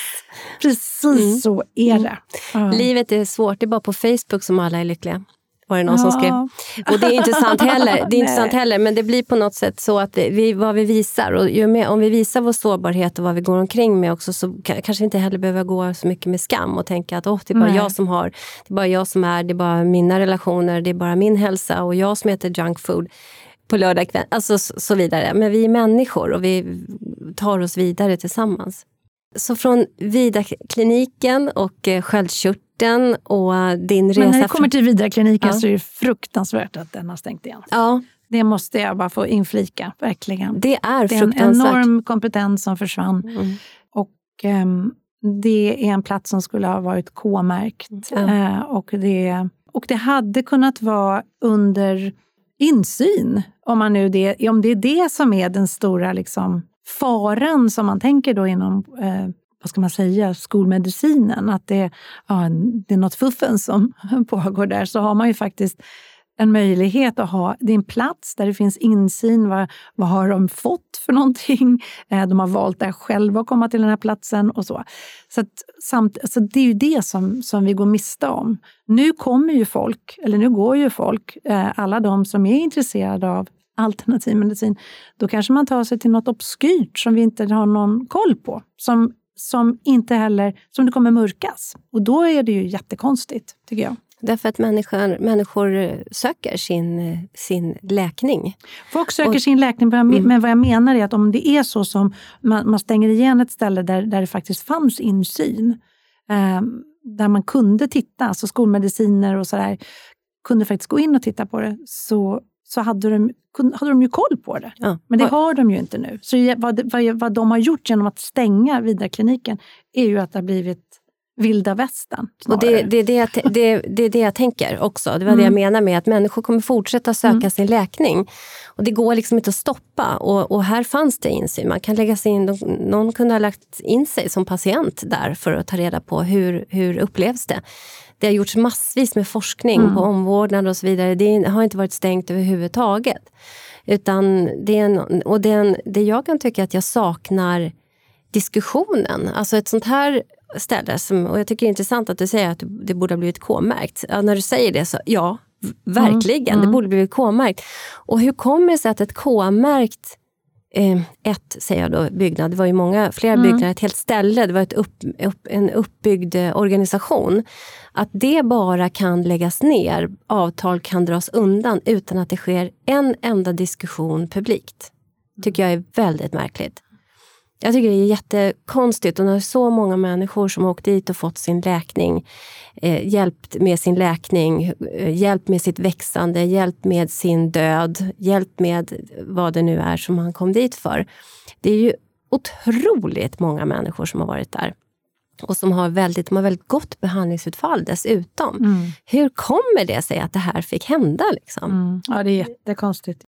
precis mm. så är det. Mm. Livet är svårt, det är bara på Facebook som alla är lyckliga. Var det någon ja. som skrev. Och det är inte sant heller. Det är inte sant heller, men det blir på något sätt så att vi, vad vi visar. Och ju mer, om vi visar vår sårbarhet och vad vi går omkring med också så kanske inte heller behöver gå så mycket med skam och tänka att oh, det är bara Nej. jag som har, det är bara jag som är, det är bara mina relationer, det är bara min hälsa och jag som äter junk food på lördag kväll. Alltså så vidare. Men vi är människor och vi tar oss vidare tillsammans. Så från Vida-kliniken och eh, sköldkörteln och din resa... Men när det kommer till Vida-kliniken ja. så är det fruktansvärt att den har stängt igen. Ja. Det måste jag bara få inflika, verkligen. Det är fruktansvärt. Det är en enorm kompetens som försvann. Mm. Och um, det är en plats som skulle ha varit K-märkt. Mm. Uh, och, det, och det hade kunnat vara under insyn, om, man nu det, om det är det som är den stora liksom, faran som man tänker då inom eh, vad ska man säga, skolmedicinen, att det, ja, det är något fuffen som pågår där, så har man ju faktiskt en möjlighet att ha din plats där det finns insyn. Vad, vad har de fått för någonting? Eh, de har valt där själva att komma till den här platsen och så. Så, att, samt, så det är ju det som, som vi går miste om. Nu kommer ju folk, eller nu går ju folk, eh, alla de som är intresserade av alternativ medicin, då kanske man tar sig till något obskyrt som vi inte har någon koll på. Som, som inte heller, som det kommer mörkas. Och då är det ju jättekonstigt, tycker jag. Därför att människor, människor söker sin, sin läkning. Folk söker och, sin läkning, men mm. vad jag menar är att om det är så som man, man stänger igen ett ställe där, där det faktiskt fanns insyn, eh, där man kunde titta, alltså skolmediciner och sådär, kunde faktiskt gå in och titta på det, så, så hade de, hade de ju koll på det. Ja. Men det har de ju inte nu. Så vad, vad, vad de har gjort genom att stänga Vidarkliniken är ju att det har blivit vilda västern. Och det, det, det, det, det är det jag tänker också. Det var mm. det jag mm. menar med att människor kommer fortsätta söka mm. sin läkning. Och det går liksom inte att stoppa. Och, och, här fanns det insyn. Man kan lägga sig in, någon kunde ha lagt in sig som patient där för att ta reda på hur, hur upplevs det. Det har gjorts massvis med forskning mm. på omvårdnad och så vidare. Det har inte varit stängt överhuvudtaget. Utan det, är en, och det, är en, det jag kan tycka att jag saknar diskussionen. Alltså ett sånt här ställe, som, och jag tycker det är intressant att du säger att det borde ha blivit K-märkt. Ja, när du säger det så, ja, verkligen, mm, mm. det borde blivit K-märkt. Och hur kommer det sig att ett K-märkt eh, ett, säger jag då, byggnad, det var ju många, flera mm. byggnader, ett helt ställe, det var ett upp, upp, en uppbyggd eh, organisation. Att det bara kan läggas ner, avtal kan dras undan utan att det sker en enda diskussion publikt. tycker jag är väldigt märkligt. Jag tycker det är jättekonstigt och när så många människor som har åkt dit och fått sin läkning, eh, hjälpt med sin läkning, eh, hjälpt med sitt växande, hjälpt med sin död, hjälpt med vad det nu är som man kom dit för. Det är ju otroligt många människor som har varit där och som har väldigt, de har väldigt gott behandlingsutfall dessutom. Mm. Hur kommer det sig att det här fick hända? Liksom? Mm. Ja, det är jättekonstigt.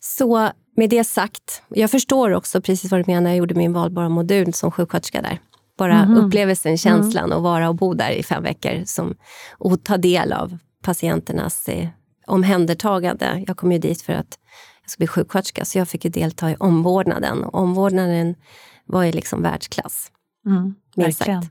Så med det sagt, jag förstår också precis vad du menar. Jag gjorde min valbara modul som sjuksköterska där. Bara mm. upplevelsen, känslan mm. att vara och bo där i fem veckor som, och ta del av patienternas eh, omhändertagande. Jag kom ju dit för att jag skulle bli sjuksköterska, så jag fick ju delta i omvårdnaden. Och omvårdnaden var ju liksom världsklass. Mm, verkligen.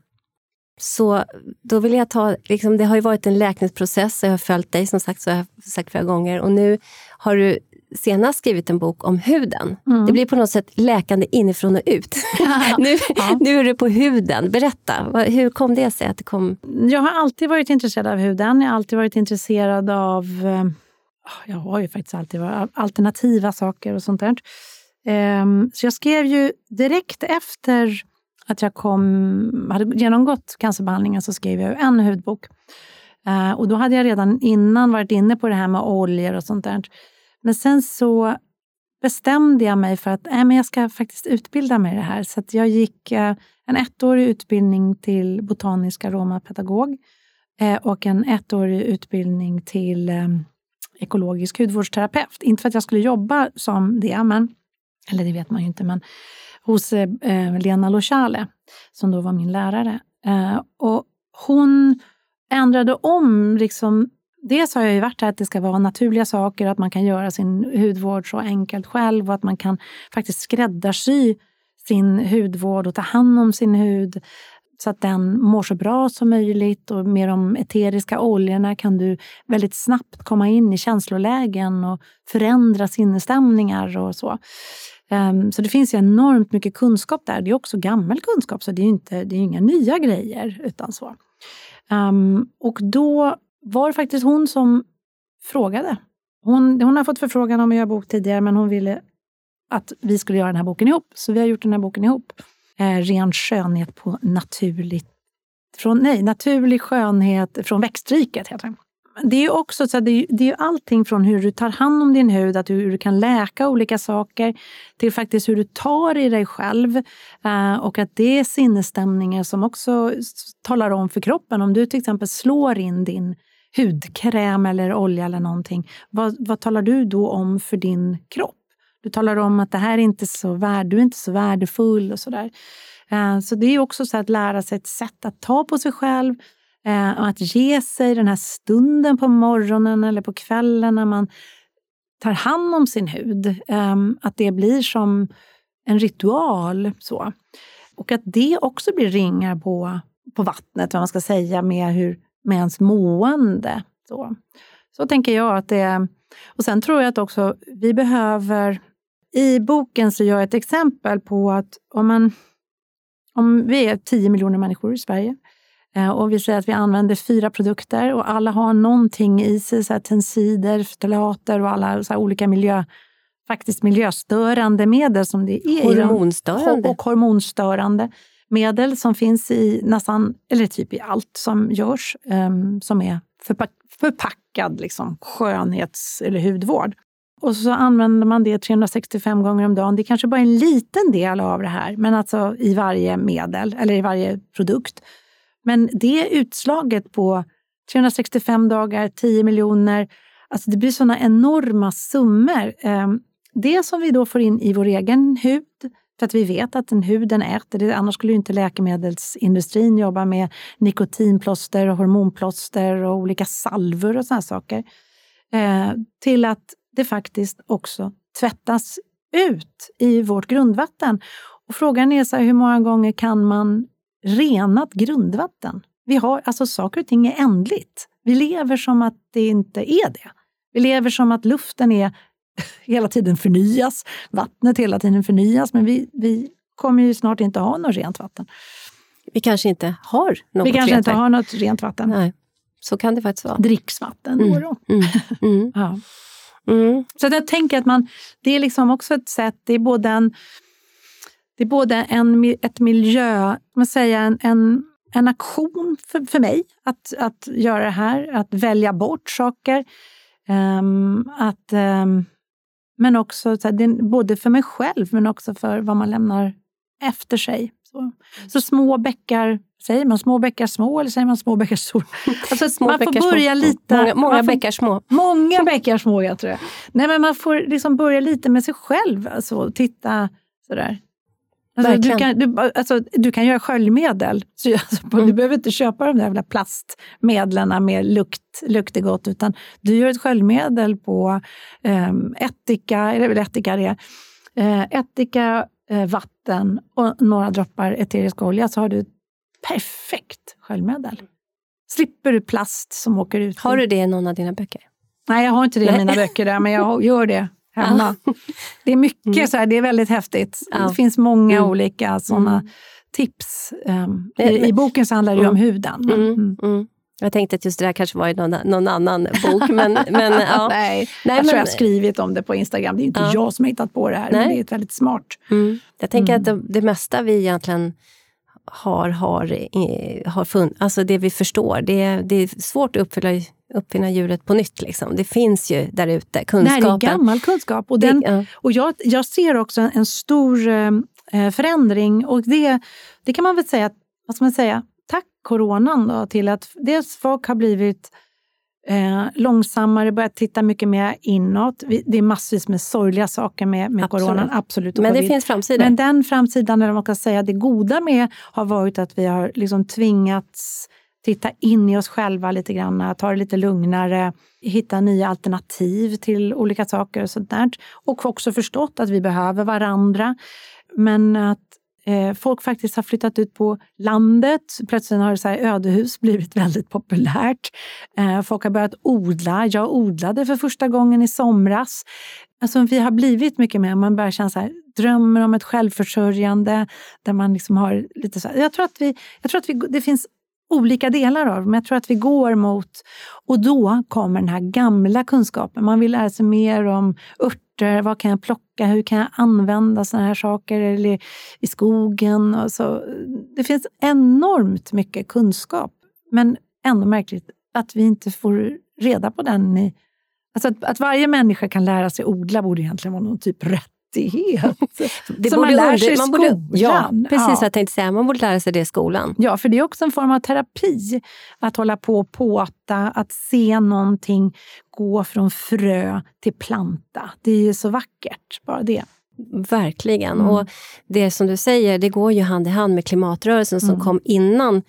Så då vill jag ta, liksom, det har ju varit en läkningsprocess, jag har följt dig som sagt, så jag har sagt flera gånger. Och nu har du senast skrivit en bok om huden. Mm. Det blir på något sätt läkande inifrån och ut. nu, ja. nu är du på huden. Berätta, hur kom det sig att det kom? Jag har alltid varit intresserad av huden. Jag har alltid varit intresserad av eh, jag har ju faktiskt alltid varit alternativa saker och sånt där. Ehm, så jag skrev ju direkt efter att jag kom, hade genomgått cancerbehandlingen så skrev jag en hudbok. Eh, och då hade jag redan innan varit inne på det här med oljor och sånt där. Men sen så bestämde jag mig för att äh, men jag ska faktiskt utbilda mig i det här. Så jag gick eh, en ettårig utbildning till botanisk aromapedagog eh, och en ettårig utbildning till eh, ekologisk hudvårdsterapeut. Inte för att jag skulle jobba som det, men, eller det vet man ju inte, men hos eh, Lena Lochale, som då var min lärare. Eh, och hon ändrade om liksom, Dels har jag ju varit här att det ska vara naturliga saker, att man kan göra sin hudvård så enkelt själv och att man kan faktiskt skräddarsy sin hudvård och ta hand om sin hud så att den mår så bra som möjligt och med de eteriska oljorna kan du väldigt snabbt komma in i känslolägen och förändra sinnesstämningar och så. Ehm, så det finns ju enormt mycket kunskap där. Det är också gammal kunskap, så det är inte det är inga nya grejer. utan så. Um, och då var det faktiskt hon som frågade. Hon, hon har fått förfrågan om att göra bok tidigare, men hon ville att vi skulle göra den här boken ihop. Så vi har gjort den här boken ihop. Eh, ren skönhet på naturligt... Från, nej, naturlig skönhet från växtriket heter den. Det är också så det är, det är allting från hur du tar hand om din hud, att hur du kan läka olika saker, till faktiskt hur du tar i dig själv. Eh, och att det är sinnesstämningar som också talar om för kroppen. Om du till exempel slår in din hudkräm eller olja eller någonting, vad, vad talar du då om för din kropp? Du talar om att det här är inte så värd, du är inte så värdefull och sådär. Eh, så det är också så att lära sig ett sätt att ta på sig själv, eh, att ge sig den här stunden på morgonen eller på kvällen när man tar hand om sin hud. Ehm, att det blir som en ritual. så. Och att det också blir ringar på, på vattnet, vad man ska säga, med, hur, med ens mående. Så. så tänker jag att det är. Och sen tror jag att också vi behöver... I boken så gör jag ett exempel på att om man om vi är 10 miljoner människor i Sverige Eh, och vi säger att vi använder fyra produkter och alla har någonting i sig, så här tensider, ftalater och alla så olika miljö, faktiskt miljöstörande medel som det är. Hormonstörande. Och hormonstörande medel som finns i nästan, eller typ i allt som görs, um, som är förpack, förpackad liksom, skönhets eller hudvård. Och så använder man det 365 gånger om dagen. Det är kanske bara är en liten del av det här, men alltså i varje medel eller i varje produkt. Men det utslaget på 365 dagar, 10 miljoner, alltså det blir sådana enorma summor. Ehm, det som vi då får in i vår egen hud, för att vi vet att den huden äter det, annars skulle ju inte läkemedelsindustrin jobba med nikotinplåster, och hormonplåster och olika salvor och sådana saker. Eh, till att det faktiskt också tvättas ut i vårt grundvatten. Och frågan är så här, hur många gånger kan man renat grundvatten. Vi har, alltså saker och ting är ändligt. Vi lever som att det inte är det. Vi lever som att luften är hela tiden förnyas, vattnet hela tiden förnyas, men vi, vi kommer ju snart inte ha något rent vatten. Vi kanske inte har något Vi kanske inte har något rent vatten. Nej. Så kan det faktiskt vara. Dricksvatten mm. då. Mm. Mm. ja. Mm. Så jag tänker att man, det är liksom också ett sätt, det är både en det är både en, ett miljö, man säga, en, en, en aktion för, för mig att, att göra det här, att välja bort saker. Um, att, um, men också så här, både för mig själv men också för vad man lämnar efter sig. Så, så små bäckar, säger man små bäckar små eller säger man små bäckar stora? Alltså, små man får börja små. lite... Många, många bäckar små. Många bäckar små, jag tror jag. Nej, men man får liksom börja lite med sig själv, alltså, titta sådär. Alltså, du, kan, du, alltså, du kan göra sköljmedel. Så, alltså, mm. Du behöver inte köpa de där jävla plastmedlen med lukt, luktegott, utan du gör ett sköljmedel på um, ättika, eller väl ättika det uh, ättika, uh, vatten och några droppar eterisk olja, så har du ett perfekt sköljmedel. Slipper du plast som åker ut. Har du det i någon av dina böcker? Nej, jag har inte det i mina böcker, där, men jag gör det hemma. Det är mycket mm. så här, det är väldigt häftigt. Ja. Det finns många mm. olika sådana mm. tips. Um, i, I, boken så handlar det ju om mm. huden. Mm. Mm. Jag tänkte att just det där kanske var i någon, någon annan bok. Men, men, ja. Nej, Nej, jag tror jag har skrivit om det på Instagram. Det är inte ja. jag som har hittat på det här, Nej. men det är ett väldigt smart. Jag tänker att det, det mesta vi egentligen har, har, har funnit, alltså det vi förstår, det, det är svårt att uppfylla uppfinna hjulet på nytt. Liksom. Det finns ju där ute, kunskapen. Det här är gammal kunskap. Och, den, det, ja. och jag, jag ser också en, stor eh, förändring och det, det kan man väl säga, vad ska man säga, tack coronan då, till att dels folk har blivit eh, långsammare, börjat titta mycket mer inåt. Det är massvis med sorgliga saker med, med absolut. coronan, absolut. Men det finns framsidor. Men den framsidan, eller man kan säga det goda med, har varit att vi har liksom tvingats titta in i oss själva lite grann, ta det lite lugnare, hitta nya alternativ till olika saker och sånt där. Och också förstått att vi behöver varandra. Men att eh, folk faktiskt har flyttat ut på landet. Plötsligt har så här ödehus blivit väldigt populärt. Eh, folk har börjat odla. Jag odlade för första gången i somras. Alltså, vi har blivit mycket mer, man börjar känna så här, drömmer om ett självförsörjande där man liksom har lite så här, jag tror att, vi, jag tror att vi, det finns olika delar av men jag tror att vi går mot... Och då kommer den här gamla kunskapen. Man vill lära sig mer om örter, vad kan jag plocka, hur kan jag använda såna här saker eller i skogen. Och så. Det finns enormt mycket kunskap, men ändå märkligt att vi inte får reda på den i Alltså att, att, varje människa kan lära sig odla borde egentligen vara någon typ rätt rättighet. Det som man lär sig i skolan. Borde, ja, precis ja. jag tänkte säga. Man borde lära sig det i skolan. Ja, för det är också en form av terapi. Att hålla på och påta, att se någonting gå från frö till planta. Det är ju så vackert, bara det. Verkligen. Mm. Och det som du säger, det går ju hand i hand med klimatrörelsen som mm. kom innan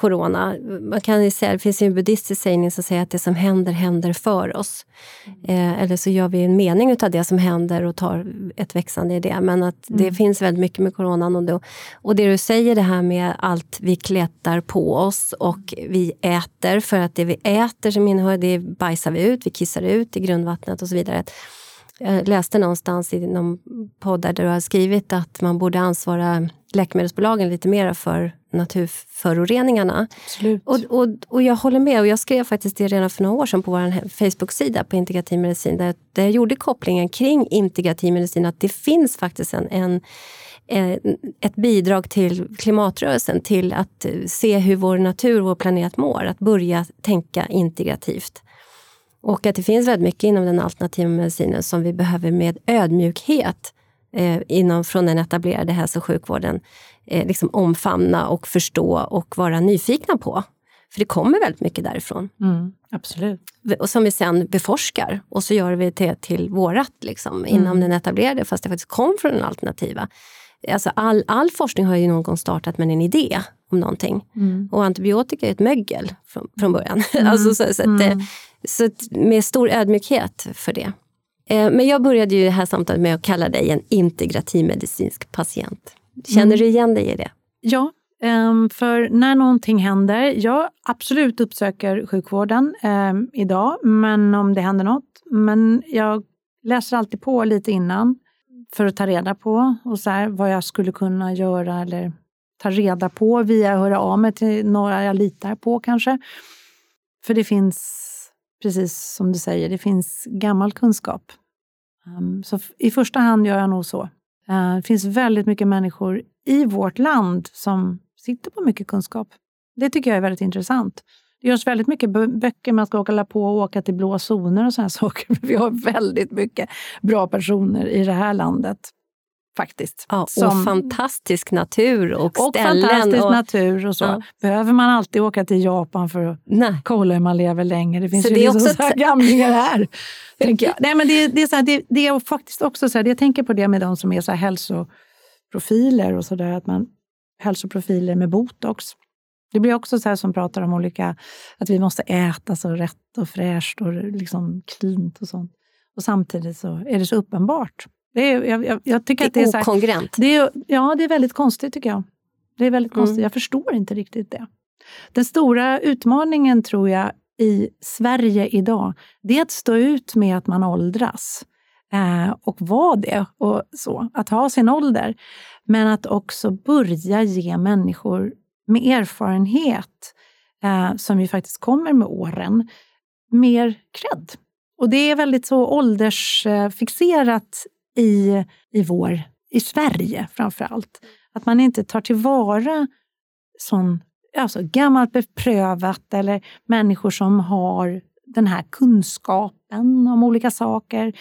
corona. Man kan säga, det finns en buddhistisk sägning som säger att det som händer, händer för oss. Eh, eller så gör vi en mening av det som händer och tar ett växande i det. Men att det mm. finns väldigt mycket med coronan. Och, då, och det du säger, det här med allt vi klättar på oss och vi äter, för att det vi äter som innehåller, det bajsar vi ut, vi kissar ut i grundvattnet och så vidare. Jag läste någonstans i någon podd där du har skrivit att man borde ansvara läkemedelsbolagen lite mer för naturföroreningarna. Och, och, och jag håller med, och jag skrev faktiskt det redan för några år sedan på vår Facebook-sida på integrativ medicin, där, där jag gjorde kopplingen kring integrativ medicin, att det finns faktiskt en, en ett bidrag till klimatrörelsen, till att se hur vår natur, vår planet mår, att börja tänka integrativt. Och att det finns väldigt mycket inom den alternativa medicinen som vi behöver med ödmjukhet eh, inom, från den etablerade hälso och sjukvården eh, liksom omfamna och förstå och vara nyfikna på. För det kommer väldigt mycket därifrån. Mm, absolut. Och som vi sen beforskar och så gör vi det till vårat liksom, inom mm. den etablerade, fast det faktiskt kom från den alternativa. Alltså all, all forskning har ju någon gång startat med en idé om någonting. Mm. Och antibiotika är ett mögel från, från början. Mm. alltså, så, så, att, mm. så att, med stor ödmjukhet för det. Eh, men jag började ju det här samtalet med att kalla dig en integrativ medicinsk patient. Känner mm. du igen dig i det? Ja, ehm, för när någonting händer, jag absolut uppsöker sjukvården um, idag, men om det händer något. Men jag läser alltid på lite innan för att ta reda på och så här, vad jag skulle kunna göra eller ta reda på via att höra av mig till några jag litar på kanske. För det finns, precis som du säger, det finns gammal kunskap. Um, så i första hand gör jag nog så. Eh, det finns väldigt mycket människor i vårt land som sitter på mycket kunskap. Det tycker jag är väldigt intressant. Det görs väldigt mycket böcker, man ska åka på och åka till blå zoner och sådana saker. Vi har väldigt mycket bra personer i det här landet. Faktiskt. Ja, och som, fantastisk natur och, och ställen. fantastisk och, natur och så. Ja. Behöver man alltid åka till Japan för att Nej. kolla hur man lever länge? Det finns så ju det liksom också gamlingar här. tänker jag. Nej, men det, det är så här, det, det, är faktiskt också så här, jag tänker på det med de som är så här hälsoprofiler och sådär, att man hälsoprofiler med botox. Det blir också så här som pratar om olika, att vi måste äta så rätt och fräscht och liksom cleant och sånt. Och samtidigt så är det så uppenbart. Det är, jag, jag, jag tycker det är, att det är okongruent. Det är, ja, det är väldigt konstigt tycker jag. Det är väldigt konstigt. Mm. Jag förstår inte riktigt det. Den stora utmaningen tror jag i Sverige idag, det är att stå ut med att man åldras. Eh, och vara det, och så, att ha sin ålder. Men att också börja ge människor med erfarenhet, eh, som ju faktiskt kommer med åren, mer cred. Och det är väldigt så åldersfixerat i, i, vår, i Sverige framför allt. Att man inte tar tillvara sån, alltså gammalt beprövat eller människor som har den här kunskapen om olika saker,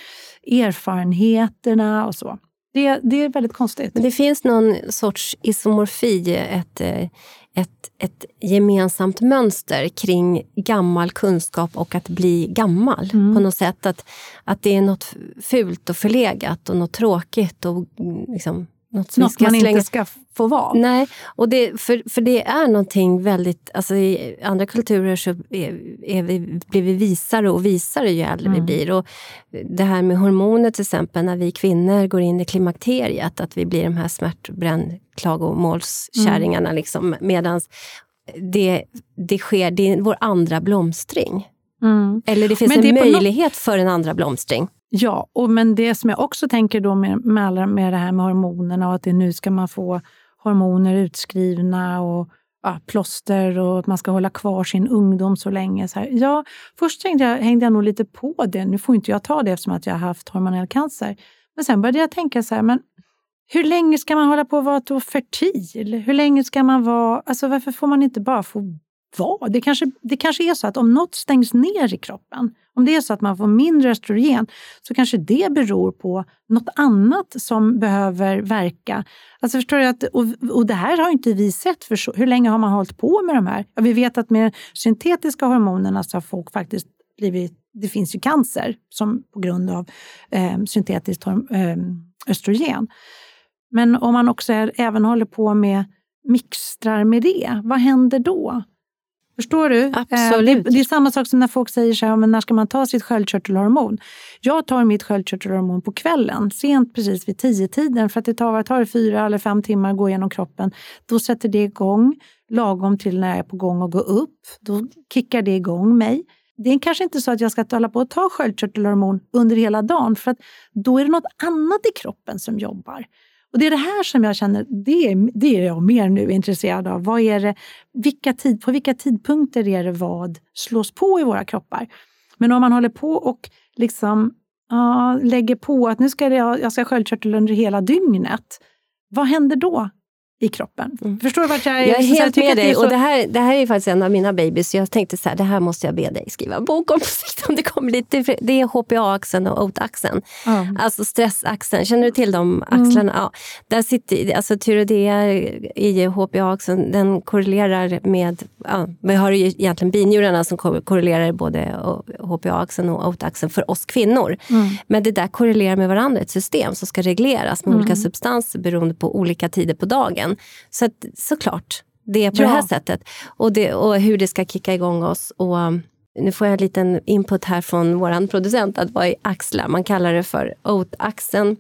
erfarenheterna och så. Det, det är väldigt konstigt. Men det finns någon sorts isomorfi, ett, eh, ett, ett gemensamt mönster kring gammal kunskap och att bli gammal. Mm. På något sätt att, att det är något fult och förlegat och något tråkigt och liksom något, som något man slänga... inte ska få vara. Nej, och det, för, för det är någonting väldigt... Alltså I andra kulturer så är, är vi, blir vi visare och visare ju äldre mm. vi blir. Och det här med hormoner till exempel, när vi kvinnor går in i klimakteriet, att vi blir de här smärtbränn klagomålskärringarna. Mm. Liksom, Medan det, det sker, det är vår andra blomstring. Mm. Eller det finns en möjlighet för en andra blomstring. Ja, och men det som jag också tänker då med, med, med det här med hormonerna och att det nu ska man få hormoner utskrivna och ja, plåster och att man ska hålla kvar sin ungdom så länge. Så här. Ja, först tänkte jag, hängde jag nog lite på det. Nu får inte jag ta det eftersom att jag har haft hormonell cancer. Men sen började jag tänka så här, men hur länge ska man hålla på att vara då fertil? Hur länge ska man vara... Alltså varför får man inte bara få vara? Det kanske, det kanske är så att om något stängs ner i kroppen, om det är så att man får mindre östrogen, så kanske det beror på något annat som behöver verka. Alltså förstår du att, och, och det här har inte vi sett. För så, hur länge har man hållit på med de här? Ja, vi vet att med syntetiska hormonerna så har folk faktiskt blivit... Det finns ju cancer som på grund av eh, syntetiskt eh, östrogen. Men om man också är, även håller på med mixtrar med det, vad händer då? Förstår du? Absolut. Eh, det, det, är samma sak som när folk säger så här, men när ska man ta sitt sköldkörtelhormon? Jag tar mitt sköldkörtelhormon på kvällen, sent precis vid tio tiden för att det tar, tar fyra eller fem timmar att gå igenom kroppen. Då sätter det igång lagom till när jag är på gång att gå upp. Då kickar det igång mig. Det är kanske inte så att jag ska hålla på att ta sköldkörtelhormon under hela dagen för att då är det något annat i kroppen som jobbar. Och Det är det här som jag känner, det är, det är jag mer nu intresserad av. Vad är det, vilka tid, på vilka tidpunkter är det vad slås på i våra kroppar? Men om man håller på och liksom, uh, lägger på att nu ska jag, jag ska sköldkörtel under hela dygnet. Vad händer då? I kroppen. Mm. Förstår du vart jag är? Jag är helt med dig. Så... Och det, här, det här är faktiskt en av mina babys. Jag tänkte så här, det här måste jag be dig skriva en bok om på sikt. Om det, kommer lite, det är HPA-axeln och OAT-axeln. Mm. Alltså stressaxeln. Känner du till de axlarna? Mm. Ja. Där sitter, alltså tyreoidea i HPA-axeln, den korrelerar med... Ja, vi har ju egentligen binjurarna som korrelerar både HPA-axeln och OAT-axeln för oss kvinnor. Mm. Men det där korrelerar med varandra, ett system som ska regleras med olika mm. substanser beroende på olika tider på dagen igen. Så att, såklart, det är på ja. det här sättet. Och, det, och hur det ska kicka igång oss. Och, um, nu får jag en liten input här från vår producent att vad är axlar? Man kallar det för OAT-axeln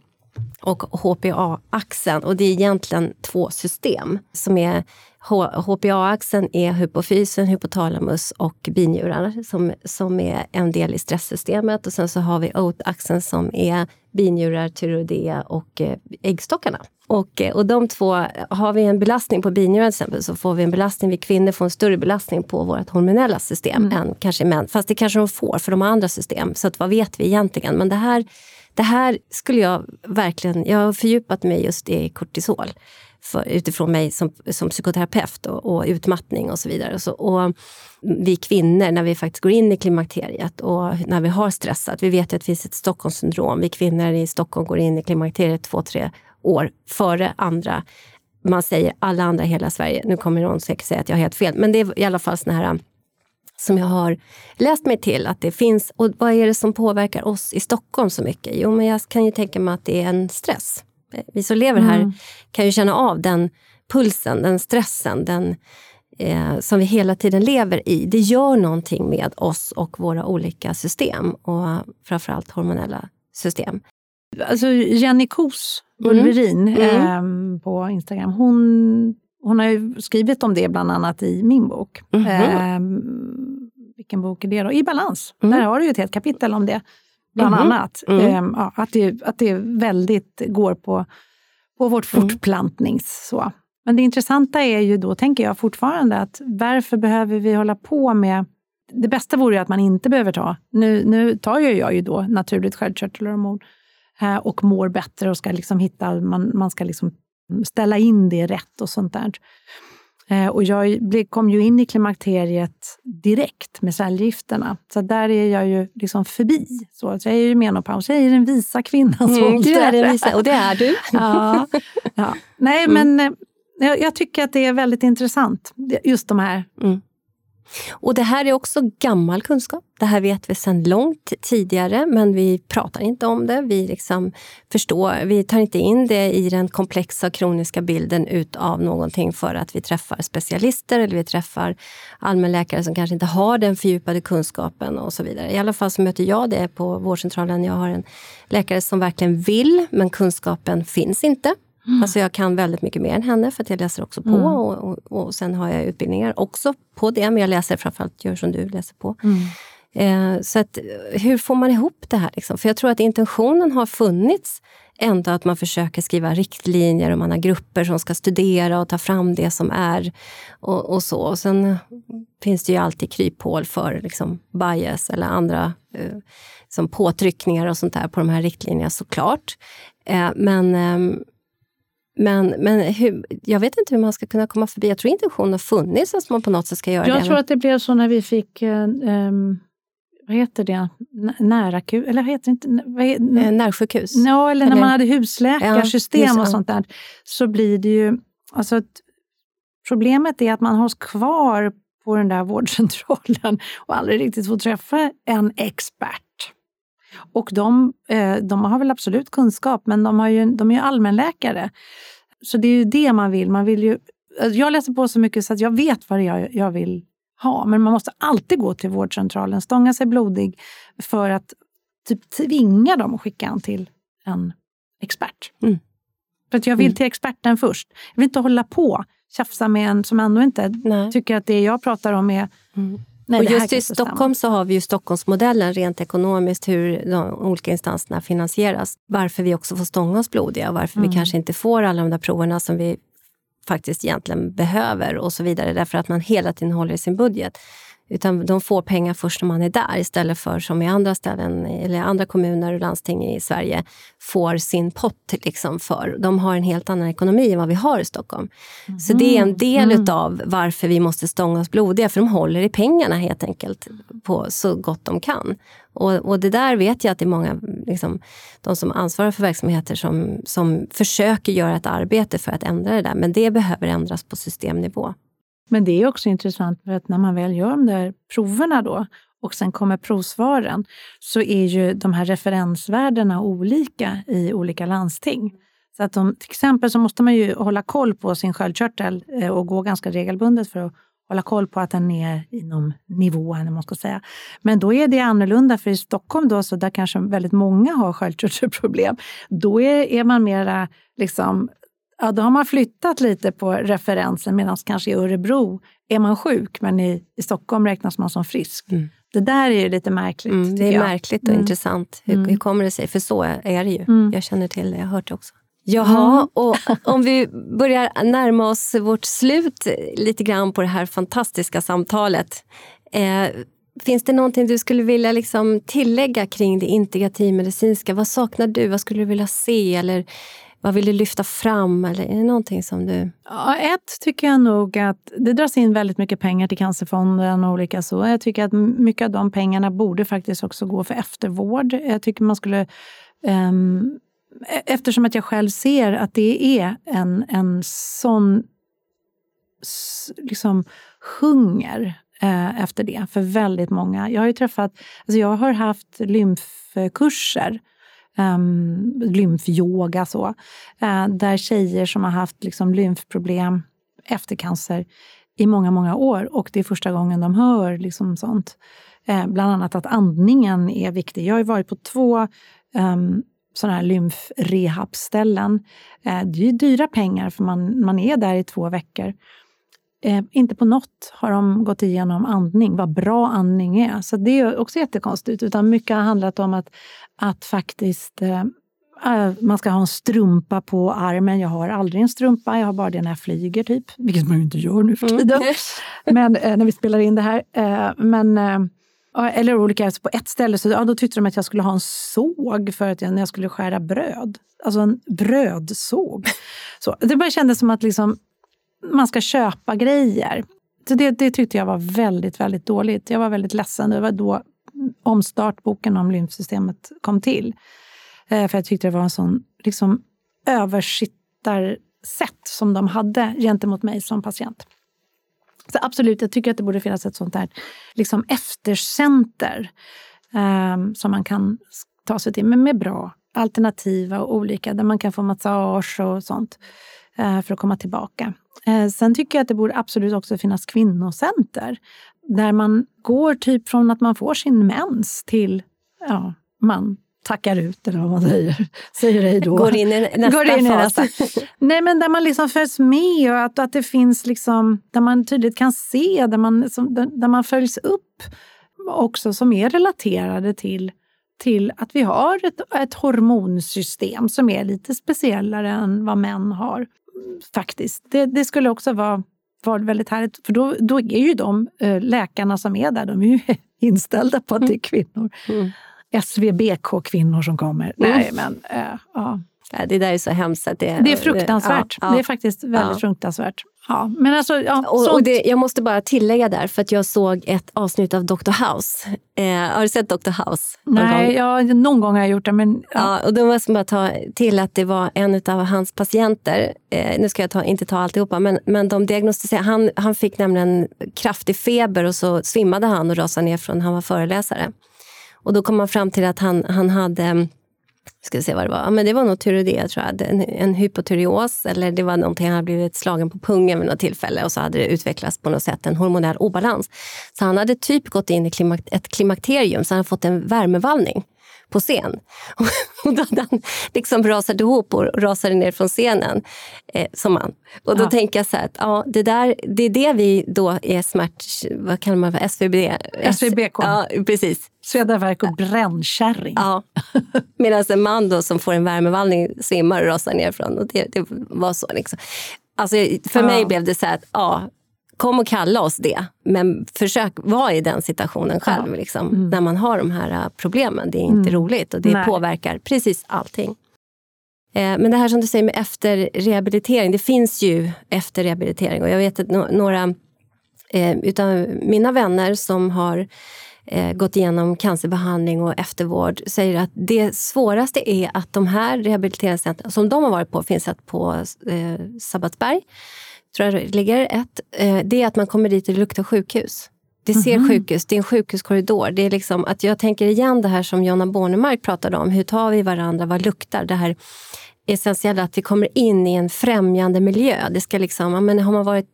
och HPA-axeln. Och det är egentligen två system. som är HPA-axeln är hypofysen, hypotalamus och binjurar som, som är en del i stresssystemet. Och sen så har vi OAT-axeln som är binjurar, tyroidea och eh, äggstockarna. Och, eh, och de två, har vi en belastning på binjurar till exempel så får vi en belastning, vi kvinnor får en större belastning på vårt hormonella system mm. än kanske män. Fast det kanske de får för de har andra system. Så att, vad vet vi egentligen? Men det här, det här skulle jag verkligen, jag har fördjupat mig just i kortisol. För, utifrån mig som, som psykoterapeut och, och utmattning och så vidare. Och, så, och vi kvinnor, när vi faktiskt går in i klimakteriet och när vi har stressat. Vi vet att det finns ett Stockholmssyndrom. Vi kvinnor i Stockholm går in i klimakteriet två, tre år före andra. Man säger alla andra i hela Sverige. Nu kommer någon säkert säga att jag har helt fel, men det är i alla fall såna här äh, som jag har läst mig till att det finns. Och vad är det som påverkar oss i Stockholm så mycket? Jo, men jag kan ju tänka mig att det är en stress. Vi som lever här mm. kan ju känna av den pulsen, den stressen, den eh, som vi hela tiden lever i. Det gör någonting med oss och våra olika system och framförallt hormonella system. Alltså Jenny Kos Ulverin mm. eh, på Instagram, hon, hon har ju skrivit om det bland annat i min bok. Mm. Eh, vilken bok är det då? I balans. Mm. Där har du ju ett helt kapitel om det. Bland mm. annat. Eh, ja, att, det, att det väldigt går på, på vårt mm. fortplantnings... Så. Men det intressanta är ju då, tänker jag fortfarande, att varför behöver vi hålla på med det bästa vore ju att man inte behöver ta. Nu, nu tar ju jag ju då naturligt sköldkörtelhormon Eh, och mår bättre och ska liksom hitta, man, man ska liksom ställa in det rätt och sånt där. Eh, och jag kom ju in i klimakteriet direkt med cellgifterna. Så där är jag ju liksom förbi. Så, jag är ju menopaus, jag är den visa kvinnans mm, Du är den visa, och det är du. ja, ja. Nej, mm. men eh, jag, jag, tycker att det är väldigt intressant, just de här. Mm. Och det här är också gammal kunskap. Det här vet vi sedan långt tidigare, men vi pratar inte om det. Vi, liksom förstår, vi tar inte in det i den komplexa kroniska bilden utav någonting för att vi träffar specialister eller vi träffar allmänläkare som kanske inte har den fördjupade kunskapen och så vidare. I alla fall så möter jag det på vårdcentralen. Jag har en läkare som verkligen vill, men kunskapen finns inte. Mm. Alltså jag kan väldigt mycket mer än henne för att jag läser också på mm. och, och, och, sen har jag utbildningar också på det, men jag läser framförallt gör som du läser på. Mm. Eh, så att, hur får man ihop det här? Liksom? För jag tror att intentionen har funnits ändå att man försöker skriva riktlinjer och man har grupper som ska studera och ta fram det som är. Och, och så. Och sen finns det ju alltid kryphål för liksom, bias eller andra eh, som påtryckningar och sånt där på de här riktlinjerna såklart. Eh, men eh, men, men hur, jag vet inte hur man ska kunna komma förbi. Jag tror intentionen har funnits att man på något sätt ska göra jag det. Jag tror att det blev så när vi fick um, vad heter det, närakut, eller vad heter det inte? Vad heter, eh, Närsjukhus? Ja, eller, eller när man hade husläkarsystem ja, och sånt där. Så blir det ju, alltså att problemet är att man hålls kvar på den där vårdcentralen och aldrig riktigt får träffa en expert. Och de, eh, de har väl absolut kunskap, men de, har ju, de är ju allmänläkare. Så det är ju det man vill. Man vill ju, alltså jag läser på så mycket så att jag vet vad jag, jag vill ha. Men man måste alltid gå till vårdcentralen, stånga sig blodig för att typ tvinga dem att skicka en till en expert. Mm. För att jag vill mm. till experten först. Jag vill inte hålla på tjafsa med en som ändå inte Nej. tycker att det jag pratar om är mm. Nej, och just i Stockholm så har vi ju Stockholmsmodellen rent ekonomiskt, hur de olika instanserna finansieras. Varför vi också får stånga oss blodiga och varför mm. vi kanske inte får alla de där proverna som vi faktiskt egentligen behöver och så vidare. Därför att man hela tiden håller i sin budget. Utan de får pengar först när man är där istället för som i andra ställen eller andra kommuner och landsting i Sverige får sin pott liksom för. De har en helt annan ekonomi än vad vi har i Stockholm. Mm. Så det är en del mm. av varför vi måste stånga oss blodiga, för de håller i pengarna helt enkelt på så gott de kan. Och, och det där vet jag att det är många, liksom, de som ansvarar för verksamheter som, som försöker göra ett arbete för att ändra det där. Men det behöver ändras på systemnivå. Men det är också intressant för att när man väl gör de där proverna då och sen kommer provsvaren så är ju de här referensvärdena olika i olika landsting. Så att de, till exempel så måste man ju hålla koll på sin sköldkörtel eh, och gå ganska regelbundet för att hålla koll på att den är inom nivån. Man ska säga. Men då är det annorlunda, för i Stockholm då, så där kanske väldigt många har sköldkörtelproblem, då är, är man mera liksom, ja, då har man flyttat lite på referensen medan kanske i Örebro är man sjuk men i, i Stockholm räknas man som frisk. Mm. Det där är ju lite märkligt. Mm, det är jag. märkligt och mm. intressant. Hur, hur, kommer det sig? För så är det ju. Mm. Jag känner till det, jag har hört det också. Jaha, och om vi börjar närma oss vårt slut lite grann på det här fantastiska samtalet. Eh, finns det någonting du skulle vilja liksom tillägga kring det integrativmedicinska? Vad saknar du? Vad skulle du vilja se? Eller vad vill du lyfta fram? Eller är det någonting som du... Ja, ett tycker jag nog att det dras in väldigt mycket pengar till Cancerfonden och olika så. Jag tycker att mycket av de pengarna borde faktiskt också gå för eftervård. Jag tycker man skulle um, Eftersom att jag själv ser att det är en, en sån liksom, hunger eh, efter det för väldigt många. Jag har ju träffat, alltså jag har haft lymfkurser um, lymfyoga så, uh, där tjejer som har haft liksom, lymfproblem efter cancer i många, många år och det är första gången de hör liksom, sånt. Uh, bland annat att andningen är viktig. Jag har varit på två ehm, um, sådana här lymfrehabställen. Uh, det är dyra pengar för man, man är där i två veckor. Eh, inte på något har de gått igenom andning, vad bra andning är. Så det är också jättekonstigt. Utan mycket har handlat om att, att faktiskt eh, eh, man ska ha en strumpa på armen. Jag har aldrig en strumpa, jag har bara det när jag flyger, typ. Vilket man ju inte gör nu för mm. tiden. Mm. Men eh, när vi spelar in det här. Eh, men, eller olika, alltså på ett ställe så ja, då tyckte de att jag skulle ha en såg för att jag, när jag skulle skära bröd. Alltså en brödsåg. Så, det bara kändes som att liksom, man ska köpa grejer. Så det, det tyckte jag var väldigt, väldigt dåligt. Jag var väldigt ledsen. Det var då omstartboken om lymfsystemet kom till. Eh, för jag tyckte det var en sån liksom, översittarsätt som de hade gentemot mig som patient. Så absolut, jag tycker att det borde finnas ett sånt här liksom eftercenter um, som man kan ta sig till, men med bra alternativa och olika, där man kan få massage och sånt uh, för att komma tillbaka. Uh, sen tycker jag att det borde absolut också finnas kvinnocenter där man går typ från att man får sin mens till ja, man tackar ut, eller vad man säger. Säger hej då. Går in i nästa Går in i fas. Nästa. Nej, men där man liksom följs med och att, att det finns liksom, där man tydligt kan se, där man, som, där, där man följs upp också som är relaterade till till att vi har ett, ett hormonsystem som är lite speciellare än vad män har. Faktiskt. Det, det skulle också vara, vara väldigt härligt, för då, då är ju de äh, läkarna som är där, de är ju inställda på att det är kvinnor. Mm. SVBK-kvinnor som kommer. Mm. Nej, men äh, ja. Det där är så hemskt. det, det är fruktansvärt. Ja, ja. Det är faktiskt väldigt ja. fruktansvärt. Ja, men alltså, ja, och, och det, jag måste bara tillägga där, för att jag såg ett avsnitt av Dr. House. Eh, har du sett Dr. House? Nej, gång? Ja, någon gång har jag gjort det. Men, ja. och då måste man bara ta till att det var en av hans patienter, eh, nu ska jag ta, inte ta alltihopa, men, men de diagnostiserade, han, han fick nämligen kraftig feber och så svimmade han och rasade ner från, han var föreläsare. Och då kom man fram till att han, han hade ska se vad det var. Ja, men det var nog tyreoidea, tror jag. En, en hypotyreos, eller det var någonting han hade blivit slagen på pungen vid något tillfälle och så hade det utvecklats på något sätt en hormonell obalans. Så han hade typ gått in i klimak ett klimakterium, så han hade fått en värmevallning på scen. Och då hade han liksom rasat ihop och rasade ner från scenen eh, som man. Och då ja. tänker jag så här, att, ja, det, där, det är det vi då är smärt... Vad kallar man för SVB? SVBK. Ja, precis. Sveda, och brännkärring. Ja. Medan en man då som får en värmevallning svimmar och rasar nerifrån. Och det, det var så. Liksom. Alltså, för ja. mig blev det så här att ja, kom och kalla oss det. Men försök vara i den situationen själv. Ja. Liksom, mm. När man har de här äh, problemen. Det är inte mm. roligt och det Nej. påverkar precis allting. Eh, men det här som du säger med efterrehabilitering. Det finns ju efterrehabilitering. Och jag vet att några eh, utav mina vänner som har eh, gått igenom cancerbehandling och eftervård säger att det svåraste är att de här rehabiliteringscentren som de har varit på, finns ett på eh, Sabbatsberg, tror jag ligger ett, eh, det är att man kommer dit och det luktar sjukhus. Det ser mm -hmm. sjukhus, det är en sjukhuskorridor. Det är liksom att jag tänker igen det här som Jonna Bornemark pratade om. Hur tar vi varandra? Vad luktar? Det här essentiella att vi kommer in i en främjande miljö. Det ska liksom, men har man varit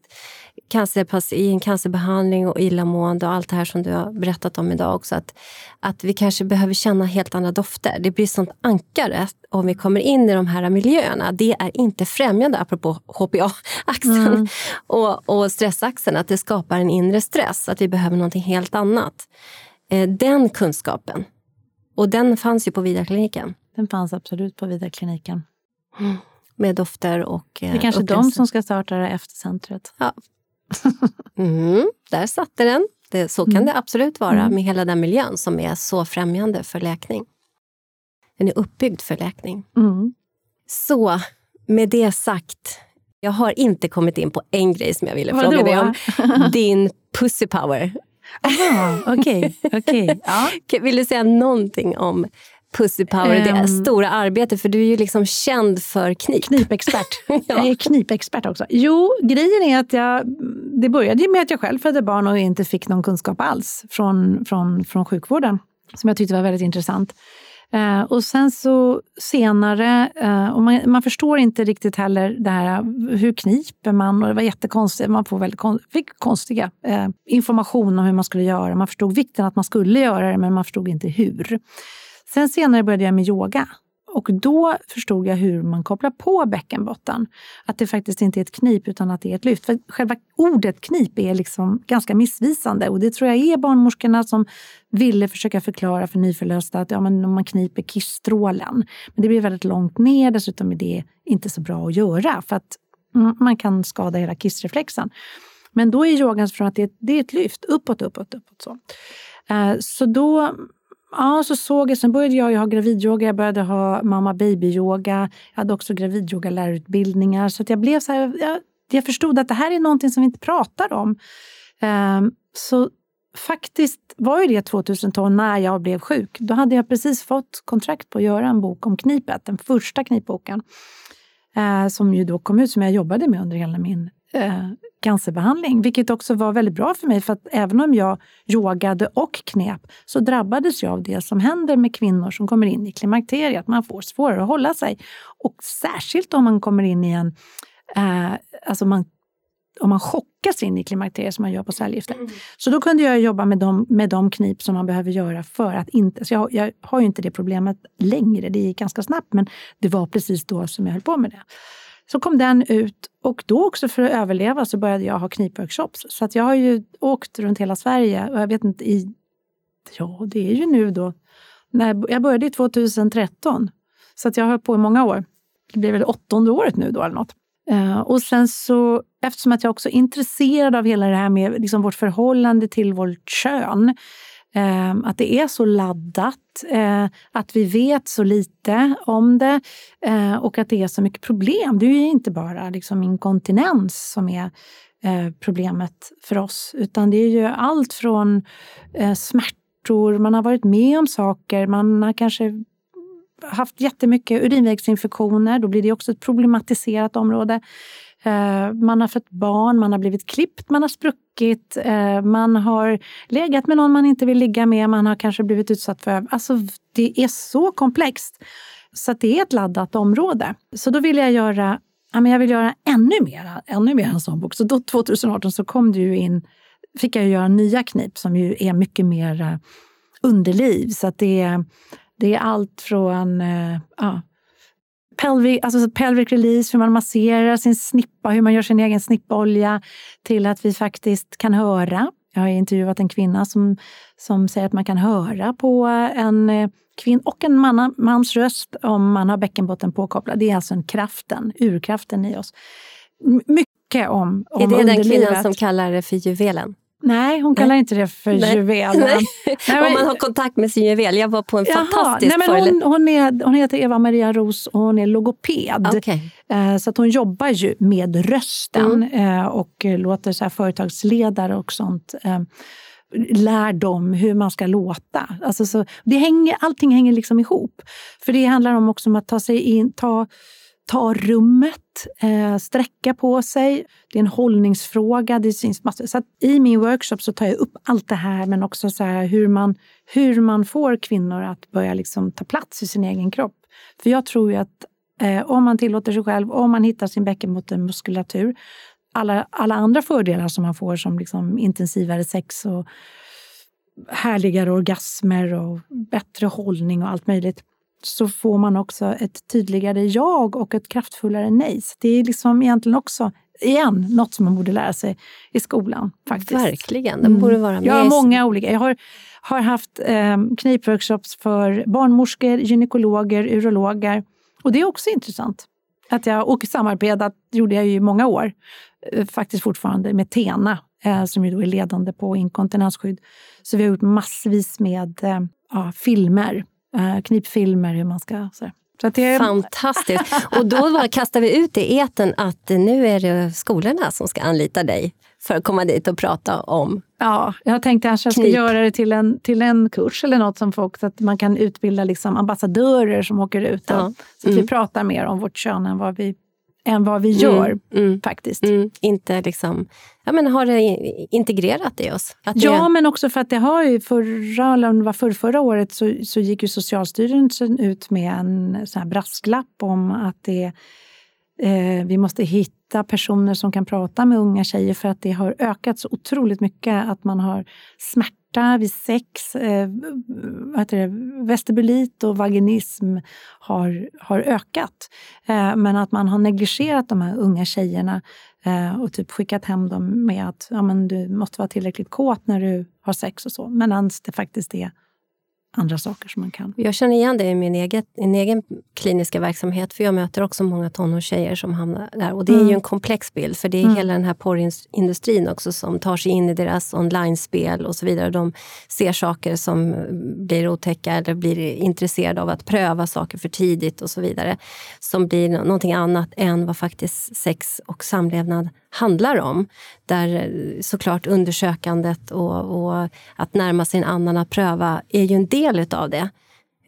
cancerpass i en cancerbehandling och illamående och allt det här som du har berättat om idag också. Att, att vi kanske behöver känna helt andra dofter. Det blir sånt ankare om vi kommer in i de här miljöerna. Det är inte främjande, apropå HPA-axeln mm. och, och stressaxeln, att det skapar en inre stress. Att vi behöver någonting helt annat. Eh, den kunskapen, och den fanns ju på Vidarkliniken. Den fanns absolut på Vidarkliniken. Mm. Med dofter och Det är kanske de som ska starta det eftercentret. Ja, Mm, där satte den. Det, så kan mm. det absolut vara mm. med hela den miljön som är så främjande för läkning. Den är uppbyggd för läkning. Mm. Så med det sagt, jag har inte kommit in på en grej som jag ville Vadå? fråga dig om. Din pussy power. Okej. Okay, okay, ja. Vill du säga någonting om Pussy Power, um, det ehm. stora arbetet, för du är ju liksom känd för knip. Knipexpert. ja. Jag är knipexpert också. Jo, grejen är att jag, det började med att jag själv födde barn och inte fick någon kunskap alls från, från, från sjukvården, som jag tyckte var väldigt intressant. Uh, och sen så senare, uh, och man, man, förstår inte riktigt heller det här, hur kniper man? Och det var jättekonstigt, man får väldigt kon, fick konstiga uh, information om hur man skulle göra. Man förstod vikten att man skulle göra det, men man förstod inte hur. Sen senare började jag med yoga. Och då förstod jag hur man kopplar på bäckenbotten. Att det faktiskt inte är ett knip utan att det är ett lyft. För själva ordet knip är liksom ganska missvisande och det tror jag är barnmorskorna som ville försöka förklara för nyförlösta att ja, men man kniper kissstrålen. Men det blir väldigt långt ner, dessutom är det inte så bra att göra för att man kan skada hela kissreflexen. Men då är yogan från att det är, ett lyft, uppåt, uppåt, uppåt. Så, eh, så då Ja, så såg jag. Sen började jag ha gravidyoga, jag började ha mamma baby-yoga. Jag hade också gravidyoga-lärarutbildningar. Så att jag blev så här, jag, jag förstod att det här är någonting som vi inte pratar om. Um, så faktiskt var ju det 2012 när jag blev sjuk. Då hade jag precis fått kontrakt på att göra en bok om knipet, den första knipboken. Uh, som ju då kom ut, som jag jobbade med under hela min eh, cancerbehandling, vilket också var väldigt bra för mig för att även om jag yogade och knep så drabbades jag av det som händer med kvinnor som kommer in i klimakteriet. Man får svårare att hålla sig och särskilt om man kommer in i en eh, alltså man om man chockas in i klimakteriet som man gör på cellgifter. Mm. Så då kunde jag jobba med de, med de knip som man behöver göra för att inte... Så jag, jag har ju inte det problemet längre, det gick ganska snabbt men det var precis då som jag höll på med det. Så kom den ut och då också för att överleva så började jag ha knipworkshops. Så att jag har ju åkt runt hela Sverige och jag vet inte i... Ja, det är ju nu då. När jag började 2013. Så att jag har hållit på i många år. Det blir väl åttonde året nu då eller något. Eh, och sen så, eftersom att jag också är intresserad av hela det här med liksom vårt förhållande till vårt kön, Ehm, att det är så laddat, eh, att vi vet så lite om det eh, och att det är så mycket problem. Det är ju inte bara liksom inkontinens som är eh, problemet för oss, utan det är ju allt från smärtor, man har varit med om saker, man har kanske haft jättemycket urinvägsinfektioner, då blir det också ett problematiserat område. Eh, man har fött barn, man har blivit klippt, man har spruckit, eh, man har legat med någon man inte vill ligga med, man har kanske blivit utsatt för... Alltså, det är så komplext. Så det är ett laddat område. Så då vill jag göra, ja, men jag vill göra ännu mer, ännu mer en sån bok. Så då 2018 så kom det ju in, fick jag göra nya knip som ju är mycket mer underliv. Så att det är det är allt från eh, ja, pelvic, alltså pelvic release, hur man masserar sin snippa, hur man gör sin egen snippolja, till att vi faktiskt kan höra. Jag har intervjuat en kvinna som, som säger att man kan höra på en eh, kvinna och en man, mans röst om man har bäckenbotten påkopplad. Det är alltså en kraften, urkraften i oss. Mycket om, om Är det den kvinnan som kallar det för juvelen? Nej, hon kallar nej. inte det för nej. juvelen. Nej, Om man har kontakt med sin juvel. Jag var på en Jaha, fantastisk nej, men hon, hon, är, hon heter Eva Maria Ros och hon är logoped. Okay. Eh, så att hon jobbar ju med rösten mm. eh, och låter så företagsledare och sånt eh, lär dem hur man ska låta. Alltså så, det hänger, allting hänger liksom ihop. För det handlar om också om att ta sig in, ta ta rummet, eh, sträcka på sig. Det är en hållningsfråga. Det syns massor. Så I min workshop så tar jag upp allt det här men också så hur, man, hur man får kvinnor att börja liksom ta plats i sin egen kropp. För jag tror ju att eh, om man tillåter sig själv, om man hittar sin bäckenbottenmuskulatur, alla, alla andra fördelar som man får som liksom intensivare sex och härligare orgasmer och bättre hållning och allt möjligt så får man också ett tydligare jag och ett kraftfullare nej. Så det är liksom egentligen också igen, något som man borde lära sig i skolan. faktiskt. Verkligen, den borde vara med. Jag har många olika. Jag har, har haft eh, knipworkshops för barnmorskor, gynekologer, urologer. Och det är också intressant. Att jag, och samarbetat gjorde jag ju i många år, eh, faktiskt fortfarande, med TENA eh, som ju då är ledande på inkontinensskydd. Så vi har gjort massvis med eh, ja, filmer uh, knipfilmer, hur man ska... Så. Så det... Fantastiskt! Och då kastar vi ut i eten att nu är det skolorna som ska anlita dig för att komma dit och prata om Ja, jag tänkte att jag ska göra det till en, till en kurs eller något som folk, så att man kan utbilda liksom ambassadörer som åker ut. Ja. Så att mm. vi pratar mer om vårt kön än vad vi än vad vi mm, gör mm, mm, faktiskt. Mm, inte liksom, ja, men har det integrerat i oss? ja, är... men också för att det har ju förra, eller för förra året så, så gick ju Socialstyrelsen ut med en sån här brasklapp om att det, eh, vi måste hitta personer som kan prata med unga tjejer för att det har ökat så otroligt mycket att man har smärta vid sex, eh, vad heter det, vestibulit och vaginism har, har ökat. Eh, men att man har negligerat de här unga tjejerna eh, och typ skickat hem dem med att ja, men du måste vara tillräckligt kåt när du har sex och så. Medan det faktiskt är andra saker som man kan. Jag känner igen det i min egen, min egen kliniska verksamhet, för jag möter också många tonårstjejer som hamnar där. Och det är mm. ju en komplex bild, för det är mm. hela den här porrindustrin också som tar sig in i deras online-spel och så vidare. De ser saker som blir otäcka eller blir intresserade av att pröva saker för tidigt och så vidare. Som blir någonting annat än vad faktiskt sex och samlevnad handlar om. Där eh, såklart undersökandet och, och att närma sig en annan, att pröva, är ju en del utav det.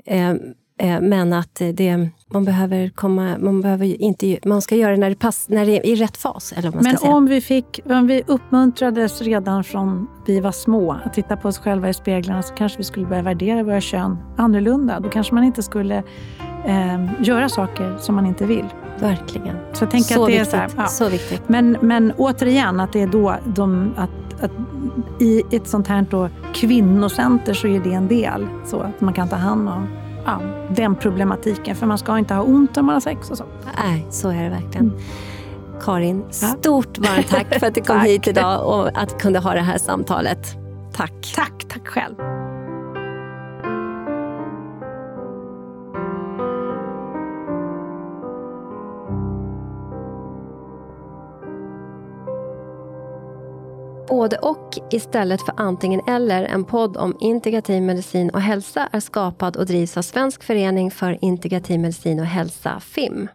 Eh, Eh, men att det, man behöver komma, man behöver inte, man ska göra det när det, pass, när det är i rätt fas. Eller man men om vi, fick, om vi uppmuntrades redan från vi var små att titta på oss själva i speglarna så kanske vi skulle börja värdera våra kön annorlunda. Då kanske man inte skulle eh, göra saker som man inte vill. Verkligen. Så jag tänker så, att det viktigt. är så, här, ja. så viktigt. Men, men återigen, att det är då de, att, att i ett sånt här då, kvinnocenter så är det en del. Så att man kan ta hand om ja, den problematiken. För man ska inte ha ont när man har sex och så. Nej, så är det verkligen. Mm. Karin, stort varmt tack för att du kom hit idag och att kunde ha det här samtalet. Tack. Tack, tack själv. Både och istället för antingen eller, en podd om integrativ medicin och hälsa är skapad och drivs av Svensk förening för integrativ medicin och hälsa, FIM.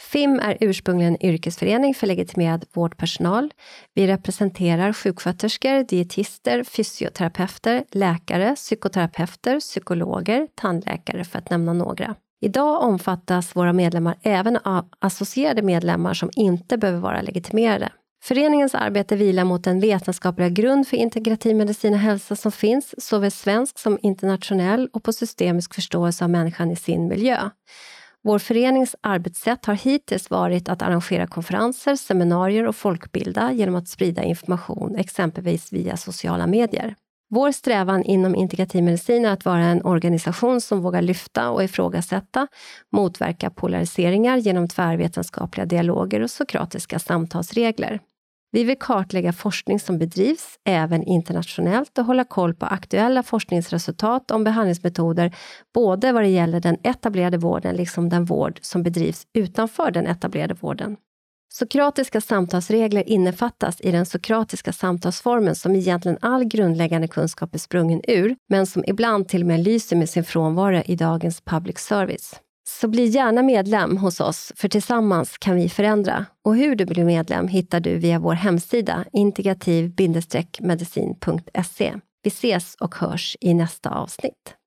FIM är ursprungligen en yrkesförening för legitimerad vårdpersonal. Vi representerar sjuksköterskor, dietister, fysioterapeuter, läkare, psykoterapeuter, psykologer, tandläkare för att nämna några. Idag omfattas våra medlemmar även av associerade medlemmar som inte behöver vara legitimerade. Föreningens arbete vilar mot den vetenskapliga grund för integrativ medicin och hälsa som finns, såväl svensk som internationell och på systemisk förståelse av människan i sin miljö. Vår förenings arbetssätt har hittills varit att arrangera konferenser, seminarier och folkbilda genom att sprida information, exempelvis via sociala medier. Vår strävan inom integrativ medicin är att vara en organisation som vågar lyfta och ifrågasätta, motverka polariseringar genom tvärvetenskapliga dialoger och sokratiska samtalsregler. Vi vill kartlägga forskning som bedrivs, även internationellt, och hålla koll på aktuella forskningsresultat om behandlingsmetoder, både vad det gäller den etablerade vården liksom den vård som bedrivs utanför den etablerade vården. Sokratiska samtalsregler innefattas i den sokratiska samtalsformen som egentligen all grundläggande kunskap är sprungen ur, men som ibland till och med lyser med sin frånvaro i dagens public service. Så bli gärna medlem hos oss, för tillsammans kan vi förändra. Och hur du blir medlem hittar du via vår hemsida integrativ-medicin.se. Vi ses och hörs i nästa avsnitt.